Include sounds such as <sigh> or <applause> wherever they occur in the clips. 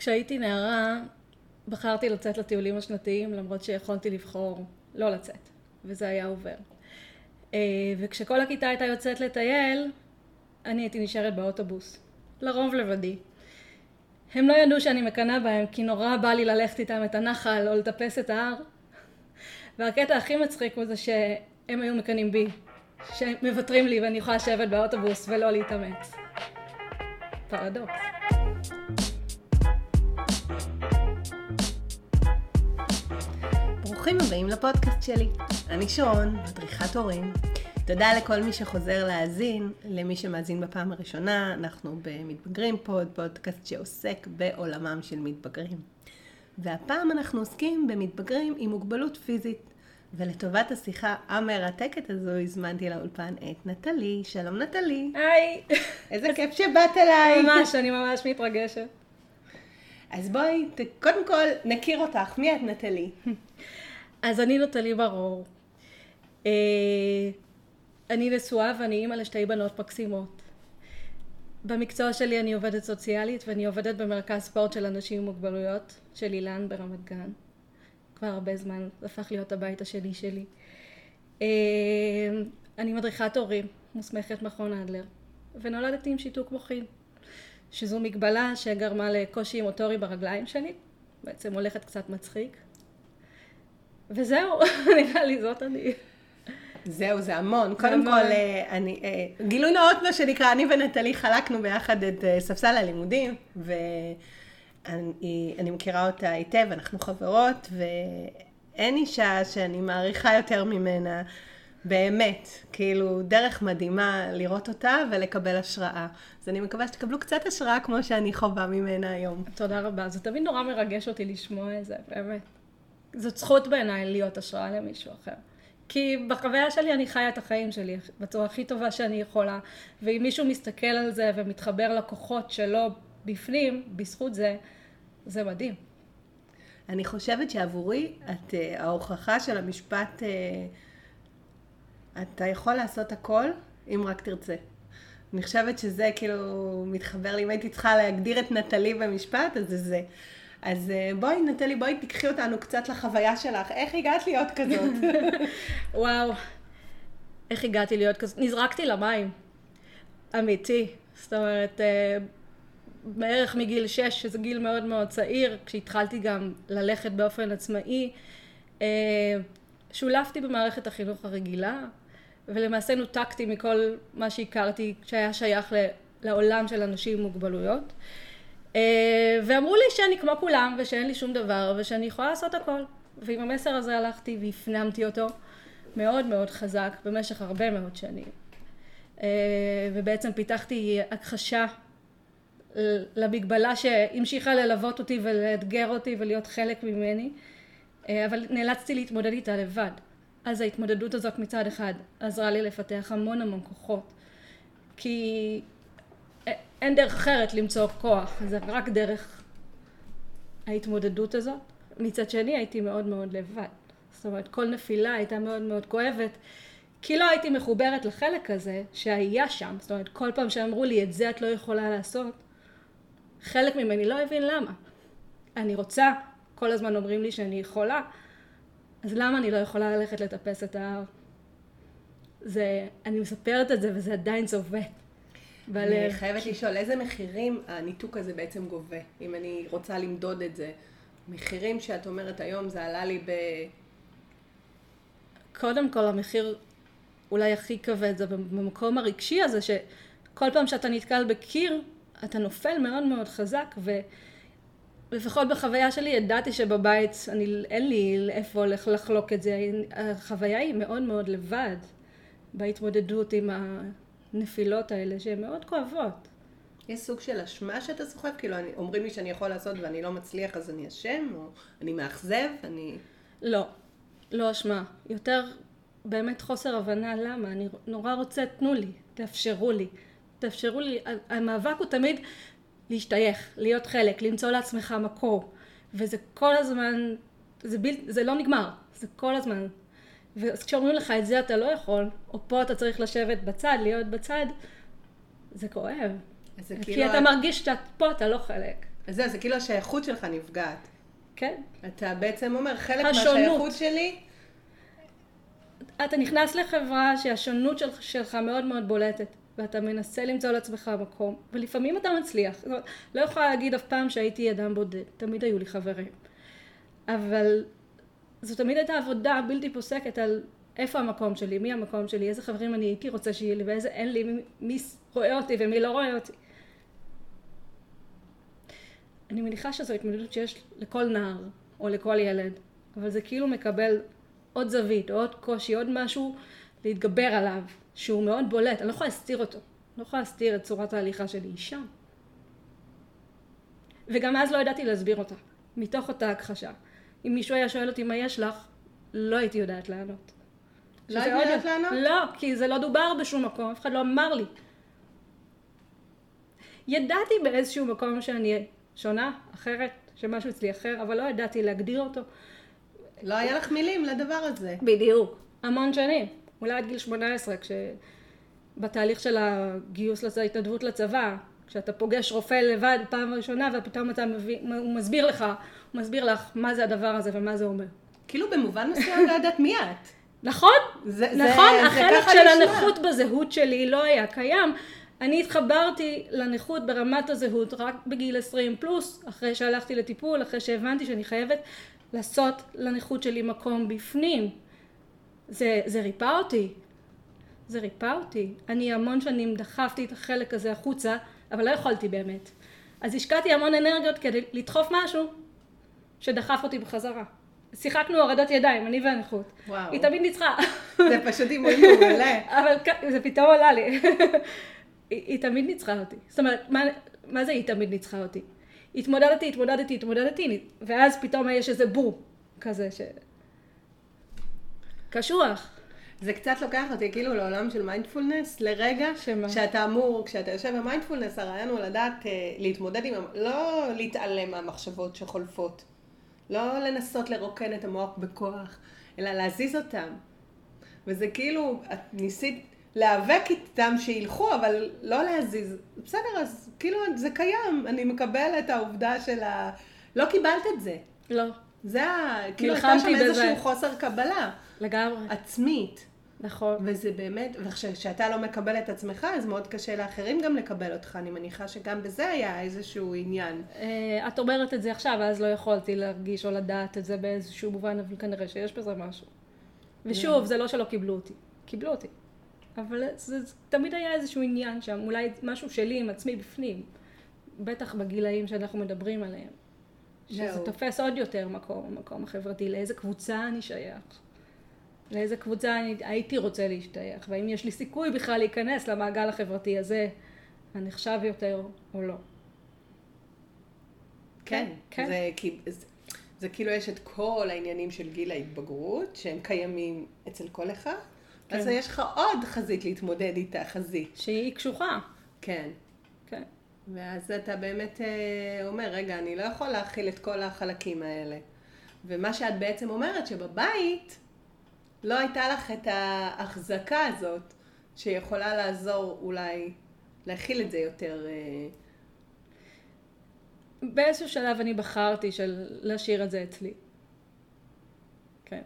כשהייתי נערה, בחרתי לצאת לטיולים השנתיים, למרות שיכולתי לבחור לא לצאת, וזה היה עובר. אה, וכשכל הכיתה הייתה יוצאת לטייל, אני הייתי נשארת באוטובוס, לרוב לבדי. הם לא ידעו שאני מקנאה בהם, כי נורא בא לי ללכת איתם את הנחל או לטפס את ההר. והקטע הכי מצחיק הוא זה שהם היו מקנאים בי, שמוותרים לי ואני יכולה לשבת באוטובוס ולא להתאמץ. פרדוקס. ברוכים הבאים לפודקאסט שלי. אני שרון, מדריכת הורים. תודה לכל מי שחוזר להאזין, למי שמאזין בפעם הראשונה, אנחנו במתבגרים פוד, פודקאסט שעוסק בעולמם של מתבגרים. והפעם אנחנו עוסקים במתבגרים עם מוגבלות פיזית. ולטובת השיחה המרתקת הזו הזמנתי לאולפן את נטלי. שלום נטלי. היי. איזה כיף שבאת אליי. ממש, אני ממש מתרגשת. אז בואי, קודם כל נכיר אותך. מי את נטלי? <laughs> אז אני נטלי ברור. אה, אני נשואה ואני אימא לשתי בנות מקסימות. במקצוע שלי אני עובדת סוציאלית ואני עובדת במרכז ספורט של אנשים עם מוגבלויות של אילן ברמת גן. כבר הרבה זמן, זה הפך להיות הבית השני שלי. אה, אני מדריכת הורים, מוסמכת מכון אדלר, ונולדתי עם שיתוק מוחין, שזו מגבלה שגרמה לקושי מוטורי ברגליים שלי, בעצם הולכת קצת מצחיק. וזהו, <laughs> נראה לי זאת אני. זהו, זה המון. קודם כל, אה, אני, אה, גילוי נאות מה שנקרא, אני ונטלי חלקנו ביחד את ספסל הלימודים, ו... אני, אני מכירה אותה היטב, אנחנו חברות, ואין אישה שאני מעריכה יותר ממנה, באמת, כאילו, דרך מדהימה לראות אותה ולקבל השראה. אז אני מקווה שתקבלו קצת השראה כמו שאני חווה ממנה היום. תודה רבה, זה תמיד נורא מרגש אותי לשמוע את זה, באמת. זאת זכות בעיניי להיות השראה למישהו אחר. כי בחוויה שלי אני חיה את החיים שלי בצורה הכי טובה שאני יכולה, ואם מישהו מסתכל על זה ומתחבר לכוחות שלו בפנים, בזכות זה, זה מדהים. אני חושבת שעבורי, את, אה, ההוכחה של המשפט, אה, אתה יכול לעשות הכל, אם רק תרצה. אני חושבת שזה כאילו מתחבר לי, אם הייתי צריכה להגדיר את נטלי במשפט, אז זה זה. אז אה, בואי, נטלי, בואי תיקחי אותנו קצת לחוויה שלך. איך הגעת להיות כזאת? <laughs> וואו, איך הגעתי להיות כזאת? נזרקתי למים. אמיתי. זאת אומרת, בערך מגיל 6, שזה גיל מאוד מאוד צעיר, כשהתחלתי גם ללכת באופן עצמאי, אה, שולפתי במערכת החינוך הרגילה, ולמעשה נותקתי מכל מה שהכרתי שהיה שייך לעולם של אנשים עם מוגבלויות. אה, ואמרו לי שאני כמו כולם, ושאין לי שום דבר, ושאני יכולה לעשות הכל. ועם המסר הזה הלכתי והפנמתי אותו מאוד מאוד חזק במשך הרבה מאוד שנים. אה, ובעצם פיתחתי הכחשה למגבלה שהמשיכה ללוות אותי ולאתגר אותי ולהיות חלק ממני, אה, אבל נאלצתי להתמודד איתה לבד. אז ההתמודדות הזאת מצד אחד עזרה לי לפתח המון המון כוחות, כי אין דרך אחרת למצוא כוח, זה רק דרך ההתמודדות הזאת. מצד שני הייתי מאוד מאוד לבד. זאת אומרת, כל נפילה הייתה מאוד מאוד כואבת, כי לא הייתי מחוברת לחלק הזה שהיה שם. זאת אומרת, כל פעם שאמרו לי, את זה את לא יכולה לעשות, חלק ממני לא הבין למה. אני רוצה, כל הזמן אומרים לי שאני יכולה, אז למה אני לא יכולה ללכת לטפס את ההר? זה, אני מספרת את זה וזה עדיין צובט. בלב. אני חייבת לשאול, איזה מחירים הניתוק הזה בעצם גובה, אם אני רוצה למדוד את זה? מחירים שאת אומרת היום, זה עלה לי ב... קודם כל, המחיר אולי הכי כבד זה במקום הרגשי הזה, שכל פעם שאתה נתקל בקיר, אתה נופל מאוד מאוד חזק, ולפחות בחוויה שלי ידעתי שבבית אני, אין לי איפה לחלוק את זה, החוויה היא מאוד מאוד לבד בהתמודדות עם הנפילות האלה שהן מאוד כואבות. יש סוג של אשמה שאתה סוחב? כאילו, אני, אומרים לי שאני יכול לעשות ואני לא מצליח אז אני אשם? או אני מאכזב? אני... לא, לא אשמה. יותר באמת חוסר הבנה למה. אני נורא רוצה, תנו לי, תאפשרו לי. תאפשרו לי, המאבק הוא תמיד להשתייך, להיות חלק, למצוא לעצמך מקור, וזה כל הזמן, זה, בל, זה לא נגמר, זה כל הזמן. וכשאומרים לך את זה אתה לא יכול, או פה אתה צריך לשבת בצד, להיות בצד, זה כואב. כי כאילו אתה מרגיש שאתה פה אתה לא חלק. אז זה, זה כאילו השייכות שלך נפגעת. כן. אתה בעצם אומר, חלק השונות. מהשייכות שלי, אתה נכנס לחברה שהשונות של, שלך מאוד מאוד בולטת, ואתה מנסה למצוא לעצמך מקום, ולפעמים אתה מצליח. זאת אומרת, לא יכולה להגיד אף פעם שהייתי אדם בודד, תמיד היו לי חברים. אבל זו תמיד הייתה עבודה בלתי פוסקת על איפה המקום שלי, מי המקום שלי, איזה חברים אני הייתי רוצה שיהיה לי ואיזה אין לי, מי, מי רואה אותי ומי לא רואה אותי. אני מניחה שזו התמודדות שיש לכל נער או לכל ילד, אבל זה כאילו מקבל עוד זווית, עוד קושי, עוד משהו להתגבר עליו, שהוא מאוד בולט, אני לא יכולה להסתיר אותו, אני לא יכולה להסתיר את צורת ההליכה שלי, שם. וגם אז לא ידעתי להסביר אותה, מתוך אותה הכחשה. אם מישהו היה שואל אותי מה יש לך, לא הייתי יודעת לענות. לא שזה היית עוד- יודעת לענות? לא, כי זה לא דובר בשום מקום, אף אחד לא אמר לי. ידעתי באיזשהו מקום שאני שונה, אחרת, שמשהו אצלי אחר, אבל לא ידעתי להגדיר אותו. לא היה לך מילים לדבר הזה. בדיוק. המון שנים. אולי עד גיל 18, כשבתהליך של הגיוס לצ- ההתנדבות לצבא, כשאתה פוגש רופא לבד פעם ראשונה, ופתאום אתה מביא, הוא מסביר לך, הוא מסביר לך מה זה הדבר הזה ומה זה אומר. כאילו במובן מסוים לא ידעת מי את. נכון, זה- נכון, זה- זה החלק ככה של נשמע. הנכות בזהות שלי לא היה קיים. אני התחברתי לנכות ברמת הזהות רק בגיל 20 פלוס, אחרי שהלכתי לטיפול, אחרי שהבנתי שאני חייבת לעשות לנכות שלי מקום בפנים. זה, זה ריפא אותי. זה ריפא אותי. אני המון שנים דחפתי את החלק הזה החוצה, אבל לא יכולתי באמת. אז השקעתי המון אנרגיות כדי לדחוף משהו שדחף אותי בחזרה. שיחקנו הורדות ידיים, אני והנכות. וואו. היא תמיד ניצחה. זה פשוט אימון מעולה. <laughs> אבל זה פתאום עלה לי. <laughs> היא, היא תמיד ניצחה אותי. זאת אומרת, מה, מה זה היא תמיד ניצחה אותי? התמודדתי, התמודדתי, התמודדתי, ואז פתאום יש איזה בור כזה ש... קשוח. זה קצת לוקח אותי כאילו לעולם של מיינדפולנס, לרגע שמה? שאתה אמור, כשאתה יושב במיינדפולנס, הרעיון הוא לדעת אה, להתמודד עם, לא להתעלם מהמחשבות שחולפות, לא לנסות לרוקן את המוח בכוח, אלא להזיז אותם. וזה כאילו, את ניסית להיאבק איתם שילכו, אבל לא להזיז. בסדר, אז כאילו זה קיים, אני מקבל את העובדה של ה... לא קיבלת את זה. לא, זה ה... כאילו הייתה שם בזה. איזשהו חוסר קבלה לגמרי. עצמית. נכון. וזה באמת, וכשאתה לא מקבל את עצמך, אז מאוד קשה לאחרים גם לקבל אותך. אני מניחה שגם בזה היה איזשהו עניין. אה, את אומרת את זה עכשיו, אז לא יכולתי להרגיש או לדעת את זה באיזשהו מובן, אבל כנראה שיש בזה משהו. ושוב, זה לא שלא קיבלו אותי. קיבלו אותי. אבל זה, זה תמיד היה איזשהו עניין שם, אולי משהו שלי עם עצמי בפנים. בטח בגילאים שאנחנו מדברים עליהם. שזה. תופס עוד יותר מקום, המקום החברתי, לאיזה קבוצה אני שייך. לאיזה קבוצה אני הייתי רוצה להשתייך, והאם יש לי סיכוי בכלל להיכנס למעגל החברתי הזה, הנחשב יותר או לא. כן. כן. זה, כי- זה, זה כאילו יש את כל העניינים של גיל ההתבגרות, שהם קיימים אצל כל אחד. כן. אז יש לך עוד חזית להתמודד איתה, חזית. שהיא קשוחה. כן. כן. ואז אתה באמת אה, אומר, רגע, אני לא יכול להכיל את כל החלקים האלה. ומה שאת בעצם אומרת, שבבית לא הייתה לך את ההחזקה הזאת, שיכולה לעזור אולי להכיל את זה יותר. אה, באיזשהו שלב אני בחרתי של להשאיר את זה אצלי. כן,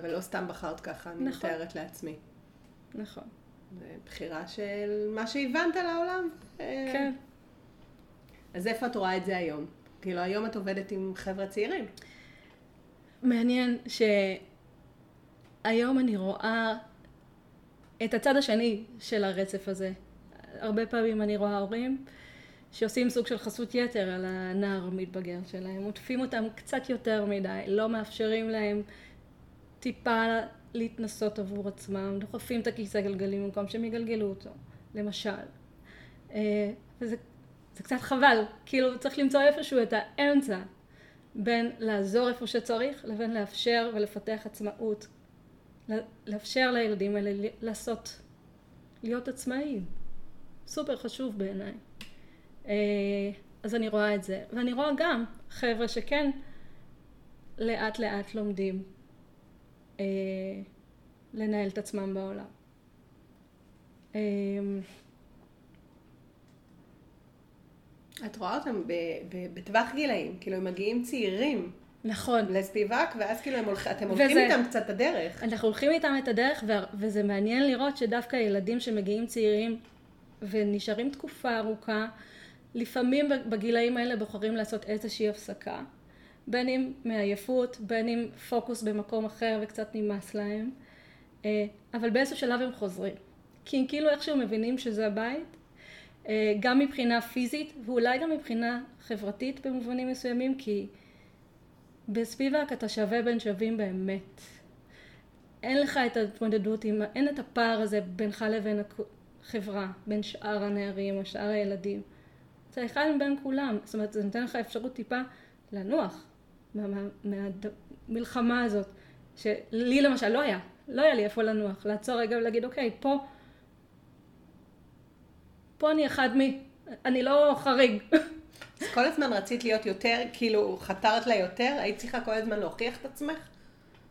אבל לא סתם בחרת ככה, אני נכון. מתארת לעצמי. נכון. זו בחירה של מה שהבנת לעולם. אה, כן. אז איפה את רואה את זה היום? כאילו, היום את עובדת עם חבר'ה צעירים. מעניין שהיום אני רואה את הצד השני של הרצף הזה. הרבה פעמים אני רואה הורים שעושים סוג של חסות יתר על הנער המתבגר שלהם, עוטפים אותם קצת יותר מדי, לא מאפשרים להם טיפה להתנסות עבור עצמם, דוחפים את הכיסא גלגלים במקום שהם יגלגלו אותו, למשל. אה, וזה זה קצת חבל, כאילו צריך למצוא איפשהו את האמצע בין לעזור איפה שצריך לבין לאפשר ולפתח עצמאות. לאפשר לילדים האלה לעשות, להיות עצמאיים. סופר חשוב בעיניי. אה, אז אני רואה את זה. ואני רואה גם חבר'ה שכן לאט לאט לומדים אה, לנהל את עצמם בעולם. אה, את רואה אותם בטווח גילאים, כאילו הם מגיעים צעירים נכון. לספיבק, ואז כאילו הם הולכ... אתם הולכים וזה- איתם קצת את הדרך. אנחנו הולכים איתם את הדרך, ו- וזה מעניין לראות שדווקא ילדים שמגיעים צעירים ונשארים תקופה ארוכה, לפעמים בגילאים האלה בוחרים לעשות איזושהי הפסקה. בין אם מעייפות, בין אם פוקוס במקום אחר וקצת נמאס להם. אה, אבל באיזשהו שלב הם חוזרים. כי הם כאילו איכשהו מבינים שזה הבית, גם מבחינה פיזית ואולי גם מבחינה חברתית במובנים מסוימים, כי בספיבק אתה שווה בין שווים באמת. אין לך את ההתמודדות עם, אין את הפער הזה בינך לבין החברה, בין שאר הנערים או שאר הילדים. אתה אחד מבין כולם, זאת אומרת זה נותן לך אפשרות טיפה לנוח מהמלחמה מה, הזאת, שלי למשל לא היה, לא היה לי איפה לנוח, לעצור רגע ולהגיד אוקיי, פה, פה אני אחד מי, אני לא חריג. אז כל הזמן רצית להיות יותר, כאילו חתרת ליותר, היית צריכה כל הזמן להוכיח את עצמך?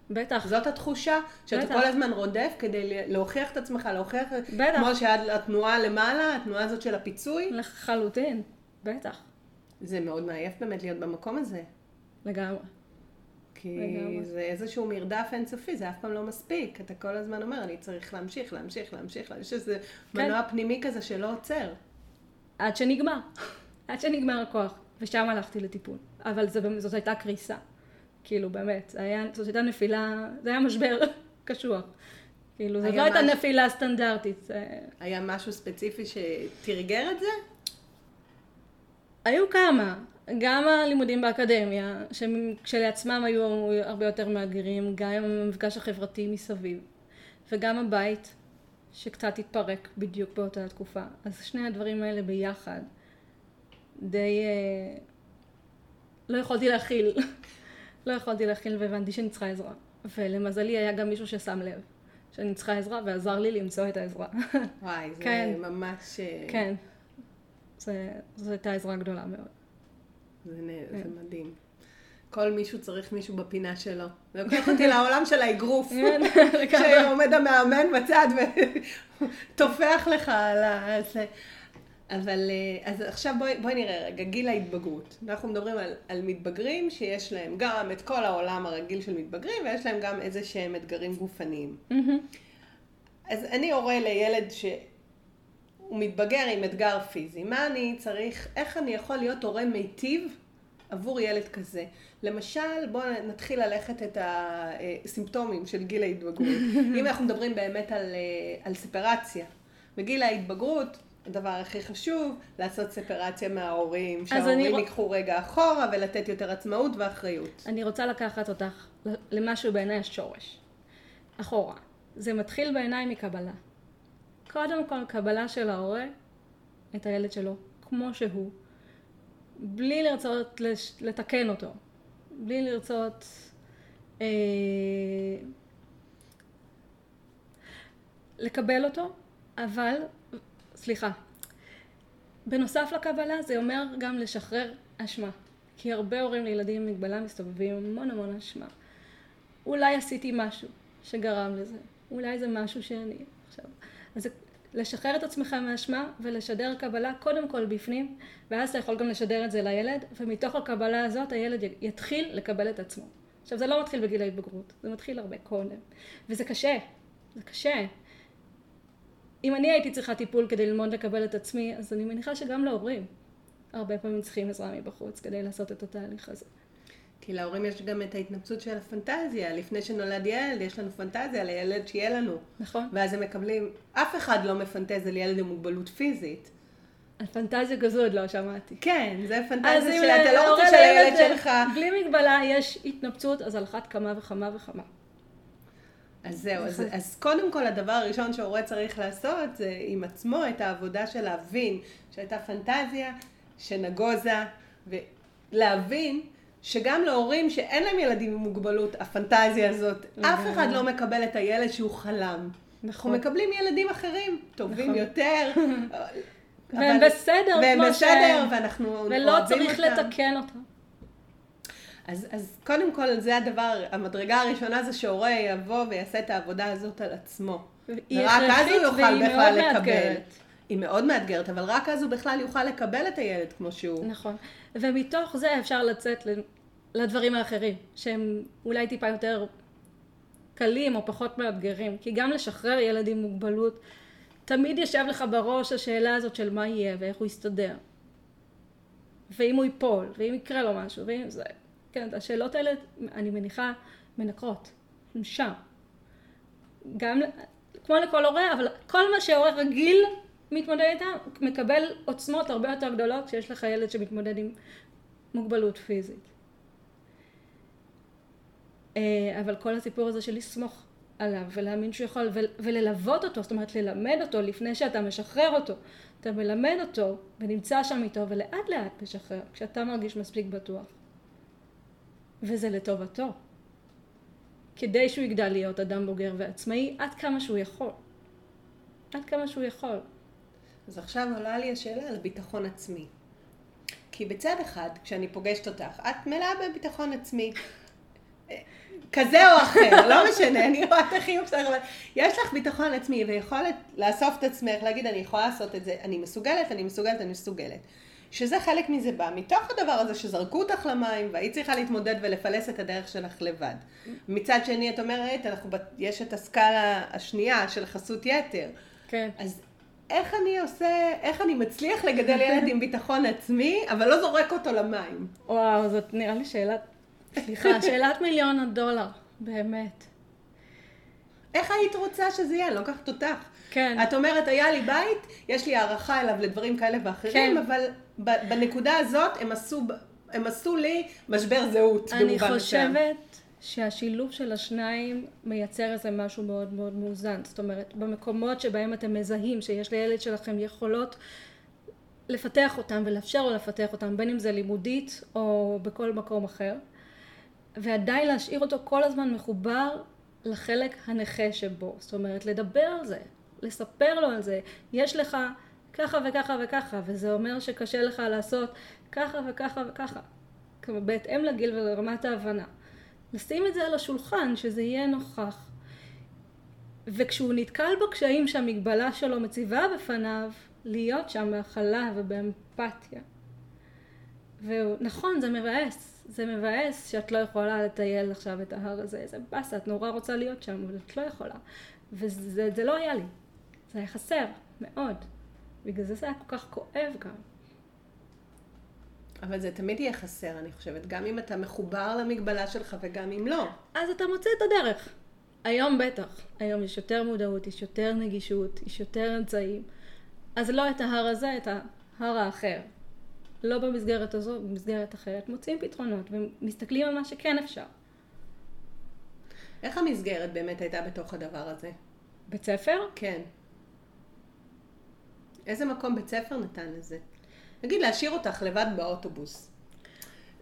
בטח. זאת התחושה? שאתה בטח. כל הזמן רודף כדי להוכיח את עצמך, להוכיח... בטח. כמו שהתנועה למעלה, התנועה הזאת של הפיצוי? לחלוטין, בטח. זה מאוד מעייף באמת להיות במקום הזה. לגמרי. כי לגמרי. זה איזשהו מרדף אינסופי, זה אף פעם לא מספיק. אתה כל הזמן אומר, אני צריך להמשיך, להמשיך, להמשיך. יש איזה כן. מנוע פנימי כזה שלא עוצר. עד שנגמר. עד שנגמר הכוח. ושם הלכתי לטיפול. אבל זה, זאת הייתה קריסה. כאילו, באמת. היה, זאת הייתה נפילה, זה היה משבר <laughs> קשוח. כאילו, זאת לא הייתה נפילה סטנדרטית. היה משהו ספציפי שתרגר את זה? היו כמה. גם הלימודים באקדמיה, שהם כשלעצמם היו הרבה יותר מאתגרים, גם המפגש החברתי מסביב, וגם הבית, שקצת התפרק בדיוק באותה תקופה. אז שני הדברים האלה ביחד, די... אה, לא יכולתי להכיל. <laughs> לא יכולתי להכיל והבנתי שאני צריכה עזרה. ולמזלי היה גם מישהו ששם לב שאני צריכה עזרה ועזר לי למצוא את העזרה. וואי, זה <laughs> כן. ממש... אה, כן. זו הייתה עזרה גדולה מאוד. זה, כן. זה מדהים. כל מישהו צריך מישהו בפינה שלו. זה לוקח אותי לעולם של האגרוף. <laughs> כן. שעומד המאמן בצד וטופח לך על ה... אבל אה, אז עכשיו בואי, בואי נראה רגע, גיל ההתבגרות. אנחנו מדברים על, על מתבגרים שיש להם גם את כל העולם הרגיל של מתבגרים ויש להם גם איזה שהם אתגרים גופניים. מהמם. אז אני הורה לילד שהוא מתבגר עם אתגר פיזי. מה אני צריך, איך אני יכול להיות הורה מיטיב עבור ילד כזה? למשל, בואו נתחיל ללכת את הסימפטומים של גיל ההתבגרות. <laughs> אם אנחנו מדברים באמת על, אה, על ספרציה. בגיל ההתבגרות, הדבר הכי חשוב, לעשות ספרציה מההורים, שההורים רוצ- ייקחו רגע אחורה ולתת יותר עצמאות ואחריות. אני רוצה לקחת אותך למשהו בעיניי השורש. אחורה. זה מתחיל בעיניי מקבלה. קודם כל קבלה של ההורה את הילד שלו כמו שהוא, בלי לרצות לש... לתקן אותו, בלי לרצות אה... לקבל אותו, אבל, סליחה, בנוסף לקבלה זה אומר גם לשחרר אשמה. כי הרבה הורים לילדים עם מגבלה מסתובבים עם המון המון אשמה. אולי עשיתי משהו שגרם לזה, אולי זה משהו שאני עכשיו. אז לשחרר את עצמך מהאשמה ולשדר קבלה קודם כל בפנים, ואז אתה יכול גם לשדר את זה לילד, ומתוך הקבלה הזאת הילד יתחיל לקבל את עצמו. עכשיו זה לא מתחיל בגיל ההתבגרות, זה מתחיל הרבה קודם. וזה קשה, זה קשה. אם אני הייתי צריכה טיפול כדי ללמוד לקבל את עצמי, אז אני מניחה שגם להורים הרבה פעמים צריכים עזרה מבחוץ כדי לעשות את התהליך הזה. כי להורים יש גם את ההתנפצות של הפנטזיה. לפני שנולד ילד, יש לנו פנטזיה לילד שיהיה לנו. נכון? ואז הם מקבלים, אף אחד לא מפנטז על ילד עם מוגבלות פיזית. על פנטזיה כזו עוד לא שמעתי. כן, זה פנטזיה שאתה לא רוצה שלילד לילד שלך... בלי מגבלה יש התנפצות, אז על אחת כמה וכמה וכמה. אז זהו, אז, נכון. אז קודם כל הדבר הראשון שהורה צריך לעשות זה עם עצמו את העבודה של להבין שהייתה פנטזיה שנגוזה, ולהבין שגם להורים שאין להם ילדים עם מוגבלות, הפנטזיה הזאת, אף. אחד לא מקבל את הילד שהוא חלם. אנחנו נכון. מקבלים ילדים אחרים, טובים נכון. יותר. <laughs> והם אבל- בסדר והם כמו בסדר, שהם. ואנחנו ולא אוהבים צריך אותם. לתקן אותם. אז, אז קודם כל זה הדבר, המדרגה הראשונה זה שהורה יבוא ויעשה את העבודה הזאת על עצמו. ורק אז הוא יוכל בכלל לקבל. מאתגרת. היא מאוד מאתגרת, אבל רק אז הוא בכלל יוכל לקבל את הילד כמו שהוא. נכון. ומתוך זה אפשר לצאת לדברים האחרים, שהם אולי טיפה יותר קלים או פחות מאתגרים. כי גם לשחרר ילד עם מוגבלות, תמיד ישב לך בראש השאלה הזאת של מה יהיה ואיך הוא יסתדר. ואם הוא ייפול, ואם יקרה לו משהו, ואם זה... כן, השאלות האלה, אני מניחה, מנקרות. הם שם. גם, כמו לכל הורה, אבל כל מה שהורה רגיל מתמודד איתם, מקבל עוצמות הרבה יותר גדולות כשיש לך ילד שמתמודד עם מוגבלות פיזית. אה, אבל כל הסיפור הזה של לסמוך עליו ולהאמין שהוא יכול וללוות אותו, זאת אומרת ללמד אותו לפני שאתה משחרר אותו. אתה מלמד אותו ונמצא שם איתו ולאט לאט משחרר כשאתה מרגיש מספיק בטוח. וזה לטובתו. כדי שהוא יגדל להיות אדם בוגר ועצמאי עד כמה שהוא יכול. עד כמה שהוא יכול. אז עכשיו עולה לי השאלה על ביטחון עצמי. כי בצד אחד, כשאני פוגשת אותך, את מלאה בביטחון עצמי. כזה או אחר, לא משנה, אני רואה את החיוך שלך, אבל יש לך ביטחון עצמי ויכולת לאסוף את עצמך, להגיד אני יכולה לעשות את זה, אני מסוגלת, אני מסוגלת, אני מסוגלת. שזה חלק מזה בא, מתוך הדבר הזה שזרקו אותך למים והיית צריכה להתמודד ולפלס את הדרך שלך לבד. מצד שני, את אומרת, אנחנו, יש את הסקאלה השנייה של חסות יתר. כן. אז איך אני עושה, איך אני מצליח לגדל ילד עם ביטחון עצמי, אבל לא זורק אותו למים? וואו, זאת נראה לי שאלה סליחה, <laughs> שאלת מיליון הדולר, באמת. איך היית רוצה שזה יהיה? אני לוקחת אותך. כן. את אומרת, היה לי בית, יש לי הערכה אליו לדברים כאלה ואחרים, כן. אבל בנקודה הזאת הם עשו, הם עשו לי משבר זהות אני חושבת שהשילוב של השניים מייצר איזה משהו מאוד מאוד מאוזן. זאת אומרת, במקומות שבהם אתם מזהים שיש לילד שלכם יכולות לפתח אותם ולאפשר לו לפתח אותם, בין אם זה לימודית או בכל מקום אחר. ועדיין להשאיר אותו כל הזמן מחובר לחלק הנכה שבו. זאת אומרת, לדבר על זה, לספר לו על זה. יש לך ככה וככה וככה, וזה אומר שקשה לך לעשות ככה וככה וככה. בהתאם לגיל ולרמת ההבנה. לשים את זה על השולחן, שזה יהיה נוכח. וכשהוא נתקל בקשיים שהמגבלה שלו מציבה בפניו, להיות שם בהכלה ובאמפתיה. ונכון, זה מבאס, זה מבאס שאת לא יכולה לטייל עכשיו את ההר הזה, זה באסה, את נורא רוצה להיות שם, אבל את לא יכולה. וזה לא היה לי, זה היה חסר, מאוד. בגלל זה זה היה כל כך כואב גם. אבל זה תמיד יהיה חסר, אני חושבת, גם אם אתה מחובר למגבלה שלך וגם אם לא. אז אתה מוצא את הדרך. היום בטח. היום יש יותר מודעות, יש יותר נגישות, יש יותר אמצעים. אז לא את ההר הזה, את ההר האחר. לא במסגרת הזו, במסגרת אחרת, מוצאים פתרונות ומסתכלים על מה שכן אפשר. איך המסגרת באמת הייתה בתוך הדבר הזה? בית ספר? כן. איזה מקום בית ספר נתן לזה? נגיד להשאיר אותך לבד באוטובוס.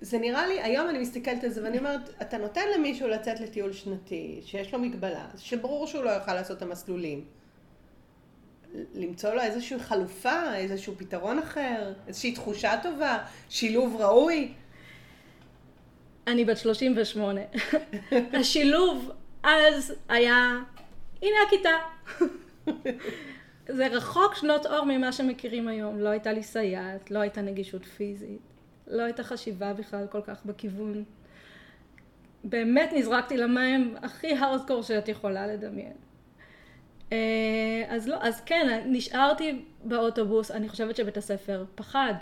זה נראה לי, היום אני מסתכלת על זה ואני אומרת, אתה נותן למישהו לצאת לטיול שנתי, שיש לו מגבלה, שברור שהוא לא יוכל לעשות את המסלולים. למצוא לו איזושהי חלופה, איזשהו פתרון אחר, איזושהי תחושה טובה, שילוב ראוי. אני בת 38. השילוב אז היה, הנה הכיתה. זה רחוק שנות אור ממה שמכירים היום. לא הייתה לי סייעת, לא הייתה נגישות פיזית, לא הייתה חשיבה בכלל כל כך בכיוון. באמת נזרקתי למים הכי הארדקור שאת יכולה לדמיין. אה, אז לא, אז כן, נשארתי באוטובוס, אני חושבת שבית הספר פחד,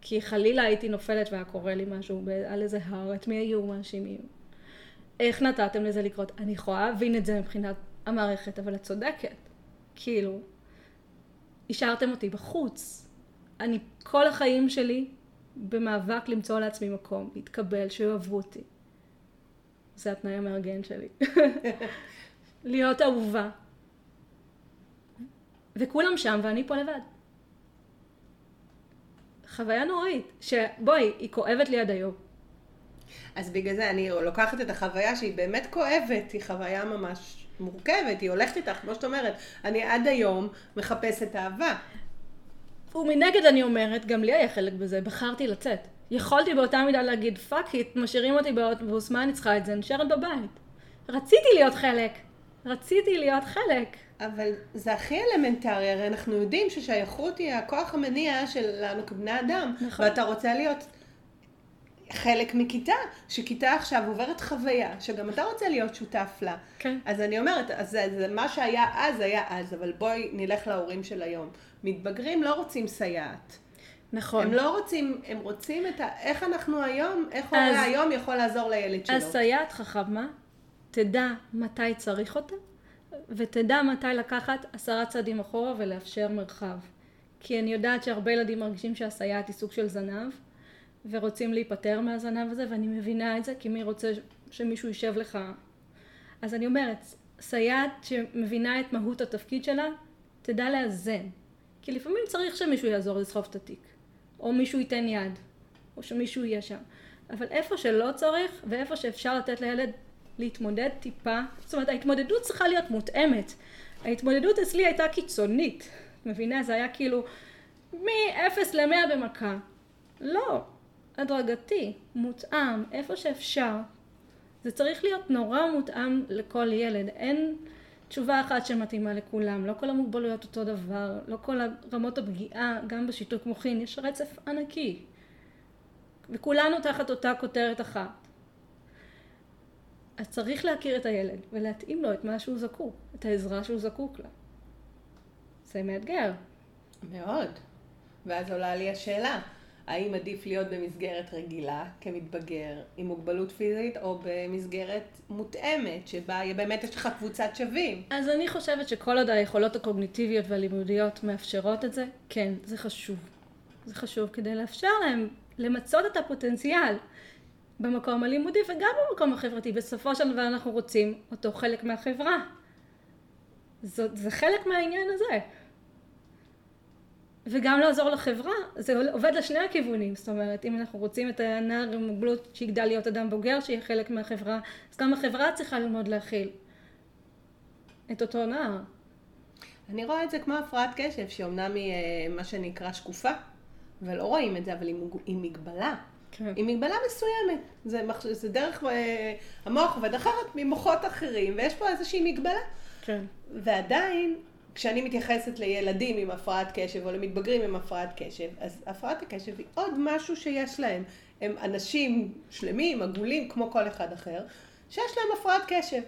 כי חלילה הייתי נופלת והיה קורה לי משהו על איזה הר, את מי היו מאשימים? איך נתתם לזה לקרות? אני יכולה להבין את זה מבחינת המערכת, אבל את צודקת. כאילו, השארתם אותי בחוץ. אני כל החיים שלי במאבק למצוא לעצמי מקום, להתקבל, שאוהבו אותי. זה התנאי המארגן שלי. <laughs> להיות אהובה. וכולם שם ואני פה לבד. חוויה נוראית, שבואי, היא כואבת לי עד היום. אז בגלל זה אני לוקחת את החוויה שהיא באמת כואבת, היא חוויה ממש מורכבת, היא הולכת איתך, כמו שאת אומרת, אני עד היום מחפשת אהבה. ומנגד אני אומרת, גם לי היה חלק בזה, בחרתי לצאת. יכולתי באותה מידה להגיד, fuck it, משאירים אותי באוטובוס, מה אני צריכה את זה? נשארת בבית. רציתי להיות חלק. רציתי להיות חלק. אבל זה הכי אלמנטרי, הרי אנחנו יודעים ששייכות היא הכוח המניע שלנו כבני אדם. נכון. ואתה רוצה להיות חלק מכיתה, שכיתה עכשיו עוברת חוויה, שגם אתה רוצה להיות שותף לה. כן. אז אני אומרת, אז זה מה שהיה אז, היה אז, אבל בואי נלך להורים של היום. מתבגרים לא רוצים סייעת. נכון. הם לא רוצים, הם רוצים את ה... איך אנחנו היום, איך אז- הורה היום יכול לעזור לילד שלו. אז סייעת חכמה תדע מתי צריך אותה, ותדע מתי לקחת עשרה צעדים אחורה ולאפשר מרחב. כי אני יודעת שהרבה ילדים מרגישים שהסייעת היא סוג של זנב, ורוצים להיפטר מהזנב הזה, ואני מבינה את זה, כי מי רוצה שמישהו יישב לך. אז אני אומרת, סייעת שמבינה את מהות התפקיד שלה, תדע לאזן. כי לפעמים צריך שמישהו יעזור לסחוב את התיק, או מישהו ייתן יד, או שמישהו יהיה שם. אבל איפה שלא צריך, ואיפה שאפשר לתת לילד להתמודד טיפה, זאת אומרת ההתמודדות צריכה להיות מותאמת. ההתמודדות אצלי הייתה קיצונית, מבינה? זה היה כאילו מ-0 ל-100 במכה. לא, הדרגתי, מותאם, איפה שאפשר. זה צריך להיות נורא מותאם לכל ילד. אין תשובה אחת שמתאימה לכולם. לא כל המוגבלויות אותו דבר, לא כל רמות הפגיעה, גם בשיתוק מוחין, יש רצף ענקי. וכולנו תחת אותה כותרת אחת. אז צריך להכיר את הילד ולהתאים לו את מה שהוא זקוק, את העזרה שהוא זקוק לה. זה מאתגר. מאוד. ואז עולה לי השאלה, האם עדיף להיות במסגרת רגילה כמתבגר עם מוגבלות פיזית, או במסגרת מותאמת, שבה באמת יש לך קבוצת שווים? אז אני חושבת שכל עוד היכולות הקוגניטיביות והלימודיות מאפשרות את זה, כן, זה חשוב. זה חשוב כדי לאפשר להם למצות את הפוטנציאל במקום הלימודי וגם במקום החברתי. בסופו של דבר אנחנו רוצים אותו חלק מהחברה. זאת, זה חלק מהעניין הזה. וגם לעזור לחברה, זה עובד לשני הכיוונים, זאת אומרת, אם אנחנו רוצים את הנער עם מוגבלות שיגדל להיות אדם בוגר, שיהיה חלק מהחברה, אז גם החברה צריכה ללמוד להכיל את אותו נער. אני רואה את זה כמו הפרעת קשב, שאומנם היא אה, מה שנקרא שקופה, ולא רואים את זה, אבל היא, מגבלה. כן. היא מגבלה מסוימת. זה, מח... זה דרך, אה, המוח עובד אחרת ממוחות אחרים, ויש פה איזושהי מגבלה. כן. ועדיין, כשאני מתייחסת לילדים עם הפרעת קשב, או למתבגרים עם הפרעת קשב, אז הפרעת הקשב היא עוד משהו שיש להם. הם אנשים שלמים, עגולים, כמו כל אחד אחר, שיש להם הפרעת קשב.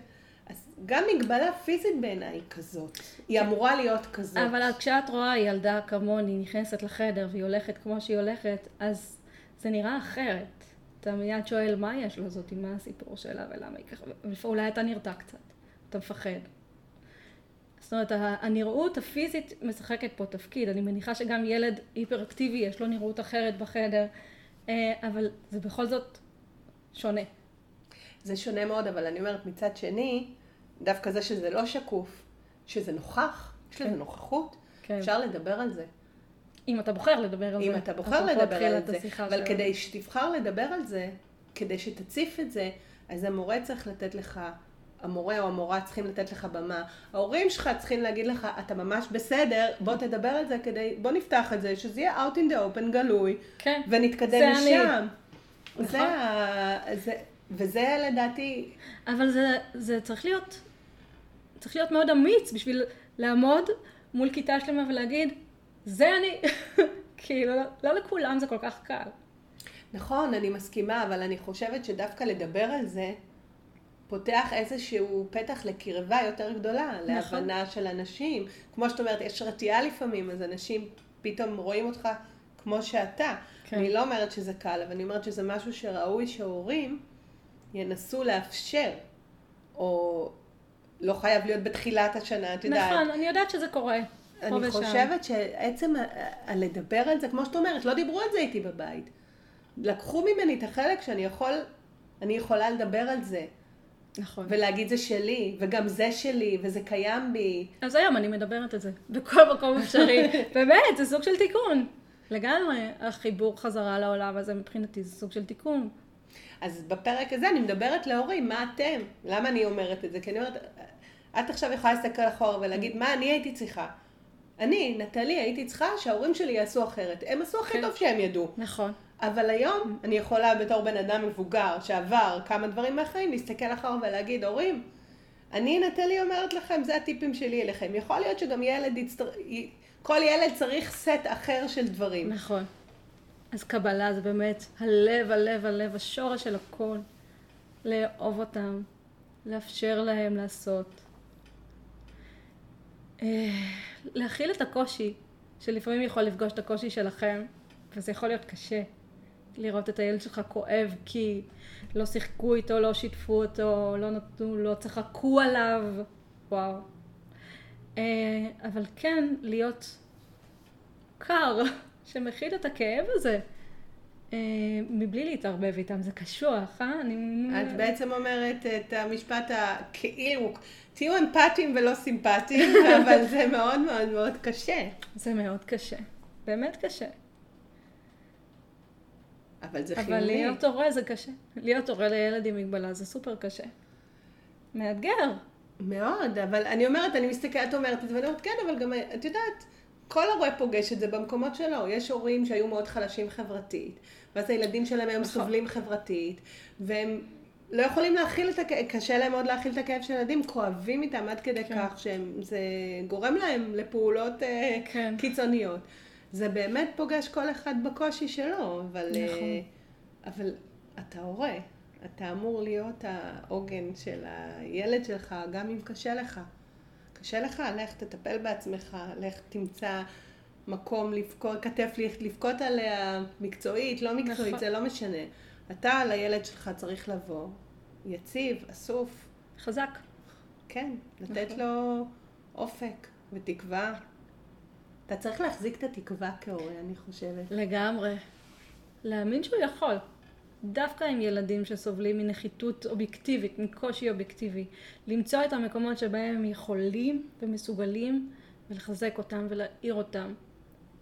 אז גם מגבלה פיזית בעיניי היא כזאת. היא אמורה להיות כזאת. אבל כשאת רואה ילדה כמוני נכנסת לחדר והיא הולכת כמו שהיא הולכת, אז זה נראה אחרת. אתה מיד שואל מה יש לו מה הסיפור שלה ולמה היא ככה, ואולי אתה נרתע קצת, אתה מפחד. זאת אומרת, הנראות הפיזית משחקת פה תפקיד. אני מניחה שגם ילד היפראקטיבי יש לו נראות אחרת בחדר, אה, אבל זה בכל זאת שונה. זה שונה מאוד, אבל אני אומרת, מצד שני, דווקא זה שזה לא שקוף, שזה נוכח, יש לזה כן. נוכחות, כן. אפשר לדבר על זה. אם אתה בוחר לדבר על זה. אם אתה בוחר לדבר על זה, אבל שלנו. כדי שתבחר לדבר על זה, כדי שתציף את זה, אז המורה צריך לתת לך, המורה או המורה צריכים לתת לך במה, ההורים שלך צריכים להגיד לך, אתה ממש בסדר, בוא תדבר על זה כדי, בוא נפתח את זה, שזה יהיה out in the open גלוי, כן. ונתקדם זה אני. נכון. זה, ה- זה, וזה לדעתי, אבל זה, זה צריך להיות, צריך להיות מאוד אמיץ בשביל לעמוד מול כיתה שלמה ולהגיד, זה אני. <laughs> כאילו, לא לכולם זה כל כך קל. נכון, אני מסכימה, אבל אני חושבת שדווקא לדבר על זה, פותח איזשהו פתח לקרבה יותר גדולה, נכון. להבנה של אנשים. כמו שאת אומרת, יש רתיעה לפעמים, אז אנשים פתאום רואים אותך כמו שאתה. כן. אני לא אומרת שזה קל, אבל אני אומרת שזה משהו שראוי שהורים ינסו לאפשר, או לא חייב להיות בתחילת השנה, את יודעת. נכון, אני יודעת שזה קורה. אני. חושבת שעצם לדבר על זה, כמו שאת אומרת, לא דיברו על זה איתי בבית. לקחו ממני את החלק שאני יכול, אני יכולה לדבר על זה, נכון. ולהגיד זה שלי, וגם זה שלי, וזה קיים בי. אז היום אני מדברת על זה, בכל מקום אפשרי. <laughs> באמת, זה סוג של תיקון. לגמרי, החיבור חזרה לעולם הזה מבחינתי זה סוג של תיקון. אז בפרק הזה אני מדברת להורים, מה אתם? למה אני אומרת את זה? כי אני אומרת, את עכשיו יכולה להסתכל אחורה ולהגיד, מה אני הייתי צריכה? אני, נטלי, הייתי צריכה שההורים שלי יעשו אחרת. הם עשו הכי כן. טוב שהם ידעו. נכון. אבל היום אני יכולה בתור בן אדם מבוגר שעבר כמה דברים מהחיים, להסתכל אחורה ולהגיד, הורים, אני, נטלי אומרת לכם, זה הטיפים שלי אליכם. יכול להיות שגם ילד יצטר... כל ילד צריך סט אחר של דברים. נכון. אז קבלה זה באמת הלב, הלב, הלב, השורש של הכל. לאהוב אותם, לאפשר להם לעשות. אה, להכיל את הקושי, שלפעמים יכול לפגוש את הקושי שלכם, וזה יכול להיות קשה. לראות את הילד שלך כואב כי לא שיחקו איתו, לא שיתפו אותו, לא נתנו, לא צחקו עליו, וואו. אה, אבל כן, להיות קר, <laughs> שמכיל את הכאב הזה, אה, מבלי להתערבב איתם, זה קשוח, אה? אני... את בעצם אומרת את המשפט הכאילו, תהיו אמפתיים ולא סימפטיים, <laughs> אבל זה מאוד מאוד מאוד קשה. זה מאוד קשה, באמת קשה. אבל זה חיוני. אבל להיות הורה זה קשה. להיות הורה לילד עם מגבלה זה סופר קשה. מאתגר. מאוד, אבל אני אומרת, אני מסתכלת, את אומרת את זה, ואני אומרת, כן, אבל גם, את יודעת, כל הורה פוגש את זה במקומות שלו. יש הורים שהיו מאוד חלשים חברתית, ואז הילדים שלהם היום נכון. סובלים חברתית, והם לא יכולים להכיל את הכאב, קשה להם מאוד להכיל את הכאב של ילדים, כואבים איתם עד כדי כן. כך שזה גורם להם לפעולות אה, כן. קיצוניות. זה באמת פוגש כל אחד בקושי שלו, אבל, נכון. uh, אבל אתה הורה, אתה אמור להיות העוגן של הילד שלך, גם אם קשה לך. קשה לך, לך תטפל בעצמך, לך תמצא מקום לבכות, כתף לבכות עליה, מקצועית, לא מקצועית, נכון. זה לא משנה. אתה לילד שלך צריך לבוא, יציב, אסוף. חזק. כן, לתת נכון. לו אופק ותקווה. אתה צריך להחזיק את התקווה כהורה, אני חושבת. לגמרי. להאמין שהוא יכול. דווקא עם ילדים שסובלים מנחיתות אובייקטיבית, מקושי אובייקטיבי. למצוא את המקומות שבהם הם יכולים ומסוגלים ולחזק אותם ולהעיר אותם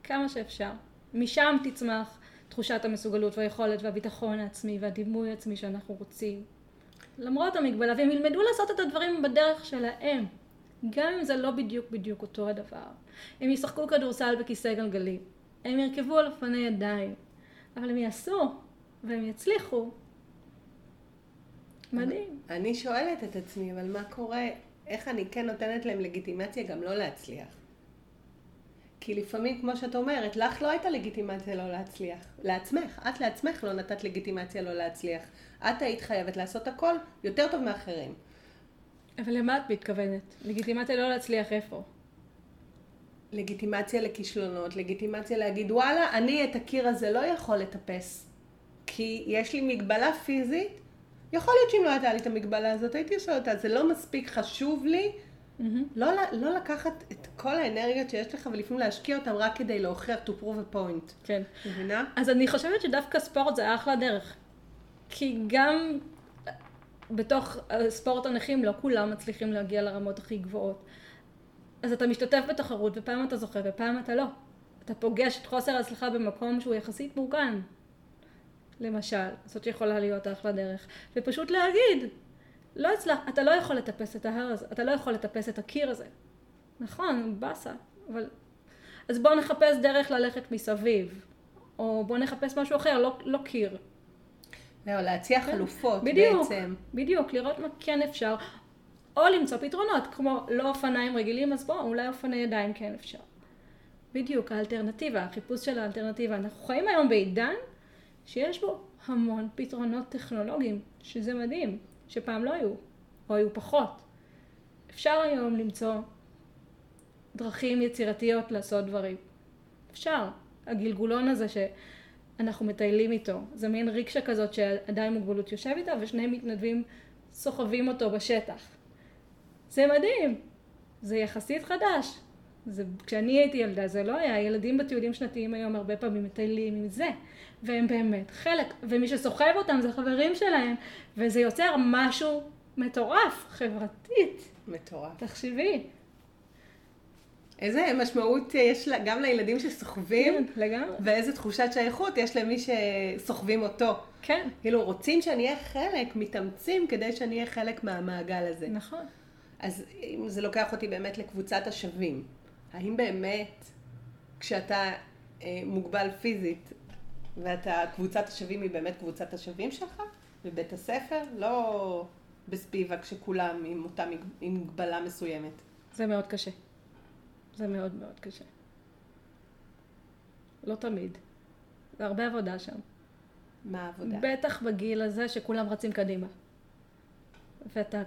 כמה שאפשר. משם תצמח תחושת המסוגלות והיכולת והביטחון העצמי והדימוי העצמי שאנחנו רוצים. למרות המגבלה, והם ילמדו לעשות את הדברים בדרך שלהם. גם אם זה לא בדיוק בדיוק אותו הדבר. הם ישחקו כדורסל בכיסא גלגלים, הם ירכבו על אופני ידיים, אבל הם יעשו, והם יצליחו. מדהים. אני שואלת את עצמי, אבל מה קורה, איך אני כן נותנת להם לגיטימציה גם לא להצליח? כי לפעמים, כמו שאת אומרת, לך לא הייתה לגיטימציה לא להצליח. לעצמך, את לעצמך לא נתת לגיטימציה לא להצליח. את היית חייבת לעשות הכל יותר טוב מאחרים. אבל למה את מתכוונת? לגיטימציה לא להצליח איפה? לגיטימציה לכישלונות, לגיטימציה להגיד וואלה, אני את הקיר הזה לא יכול לטפס, כי יש לי מגבלה פיזית, יכול להיות שאם לא הייתה לי את המגבלה הזאת, הייתי עושה אותה, זה לא מספיק חשוב לי mm-hmm. לא, לא לקחת את כל האנרגיות שיש לך ולפעמים להשקיע אותם רק כדי להוכיח to prove a point. כן. מבינה? אז אני חושבת שדווקא ספורט זה אחלה דרך. כי גם בתוך ספורט הנכים לא כולם מצליחים להגיע לרמות הכי גבוהות. אז אתה משתתף בתחרות ופעם אתה זוכה ופעם אתה לא. אתה פוגש את חוסר ההצלחה במקום שהוא יחסית מורגן. למשל, זאת יכולה להיות אחלה דרך. ופשוט להגיד, לא הצלח, אתה לא יכול לטפס את ההר הזה, אתה לא יכול לטפס את הקיר הזה. נכון, באסה, אבל... אז בואו נחפש דרך ללכת מסביב. או בואו נחפש משהו אחר, לא, לא קיר. לא, להציע כן. חלופות בדיוק, בעצם. בדיוק, לראות מה כן אפשר, או למצוא פתרונות, כמו לא אופניים רגילים, אז בואו, אולי אופני ידיים כן אפשר. בדיוק, האלטרנטיבה, החיפוש של האלטרנטיבה. אנחנו חיים היום בעידן שיש בו המון פתרונות טכנולוגיים, שזה מדהים, שפעם לא היו, או היו פחות. אפשר היום למצוא דרכים יצירתיות לעשות דברים. אפשר. הגלגולון הזה ש... אנחנו מטיילים איתו. זה מין ריקשה כזאת שאדם עם מוגבלות יושב איתה ושני מתנדבים סוחבים אותו בשטח. זה מדהים. זה יחסית חדש. זה, כשאני הייתי ילדה זה לא היה, ילדים בטיולים שנתיים היום הרבה פעמים מטיילים עם זה, והם באמת חלק, ומי שסוחב אותם זה חברים שלהם, וזה יוצר משהו מטורף, חברתית. מטורף. תחשבי. איזה משמעות יש לה, גם לילדים שסוחבים, כן, לגמרי. ואיזה תחושת שייכות יש למי שסוחבים אותו. כן. כאילו, רוצים שאני אהיה חלק, מתאמצים כדי שאני אהיה חלק מהמעגל הזה. נכון. אז אם זה לוקח אותי באמת לקבוצת השווים, האם באמת, כשאתה אה, מוגבל פיזית, ואתה, קבוצת השווים היא באמת קבוצת השווים שלך? בבית הספר? לא... בספיבה כשכולם עם אותה מגבלה מסוימת? זה מאוד קשה. זה מאוד מאוד קשה. לא תמיד. זה הרבה עבודה שם. מה העבודה? בטח בגיל הזה שכולם רצים קדימה. ואתה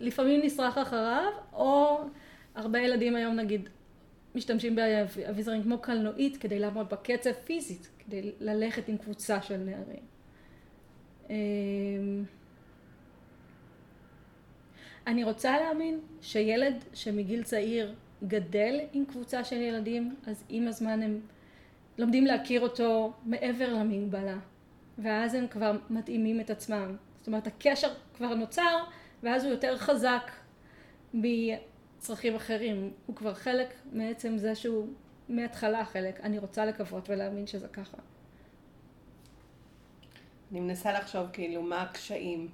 לפעמים נשרח אחריו, או הרבה ילדים היום נגיד משתמשים באביזרים כמו קלנועית כדי לעמוד בקצב פיזית, כדי ללכת עם קבוצה של נערים. אמ, אני רוצה להאמין שילד שמגיל צעיר גדל עם קבוצה של ילדים, אז עם הזמן הם לומדים להכיר אותו מעבר למגבלה, ואז הם כבר מתאימים את עצמם. זאת אומרת, הקשר כבר נוצר, ואז הוא יותר חזק מצרכים אחרים. הוא כבר חלק מעצם זה שהוא מההתחלה חלק. אני רוצה לקוות ולהאמין שזה ככה. אני מנסה לחשוב כאילו מה הקשיים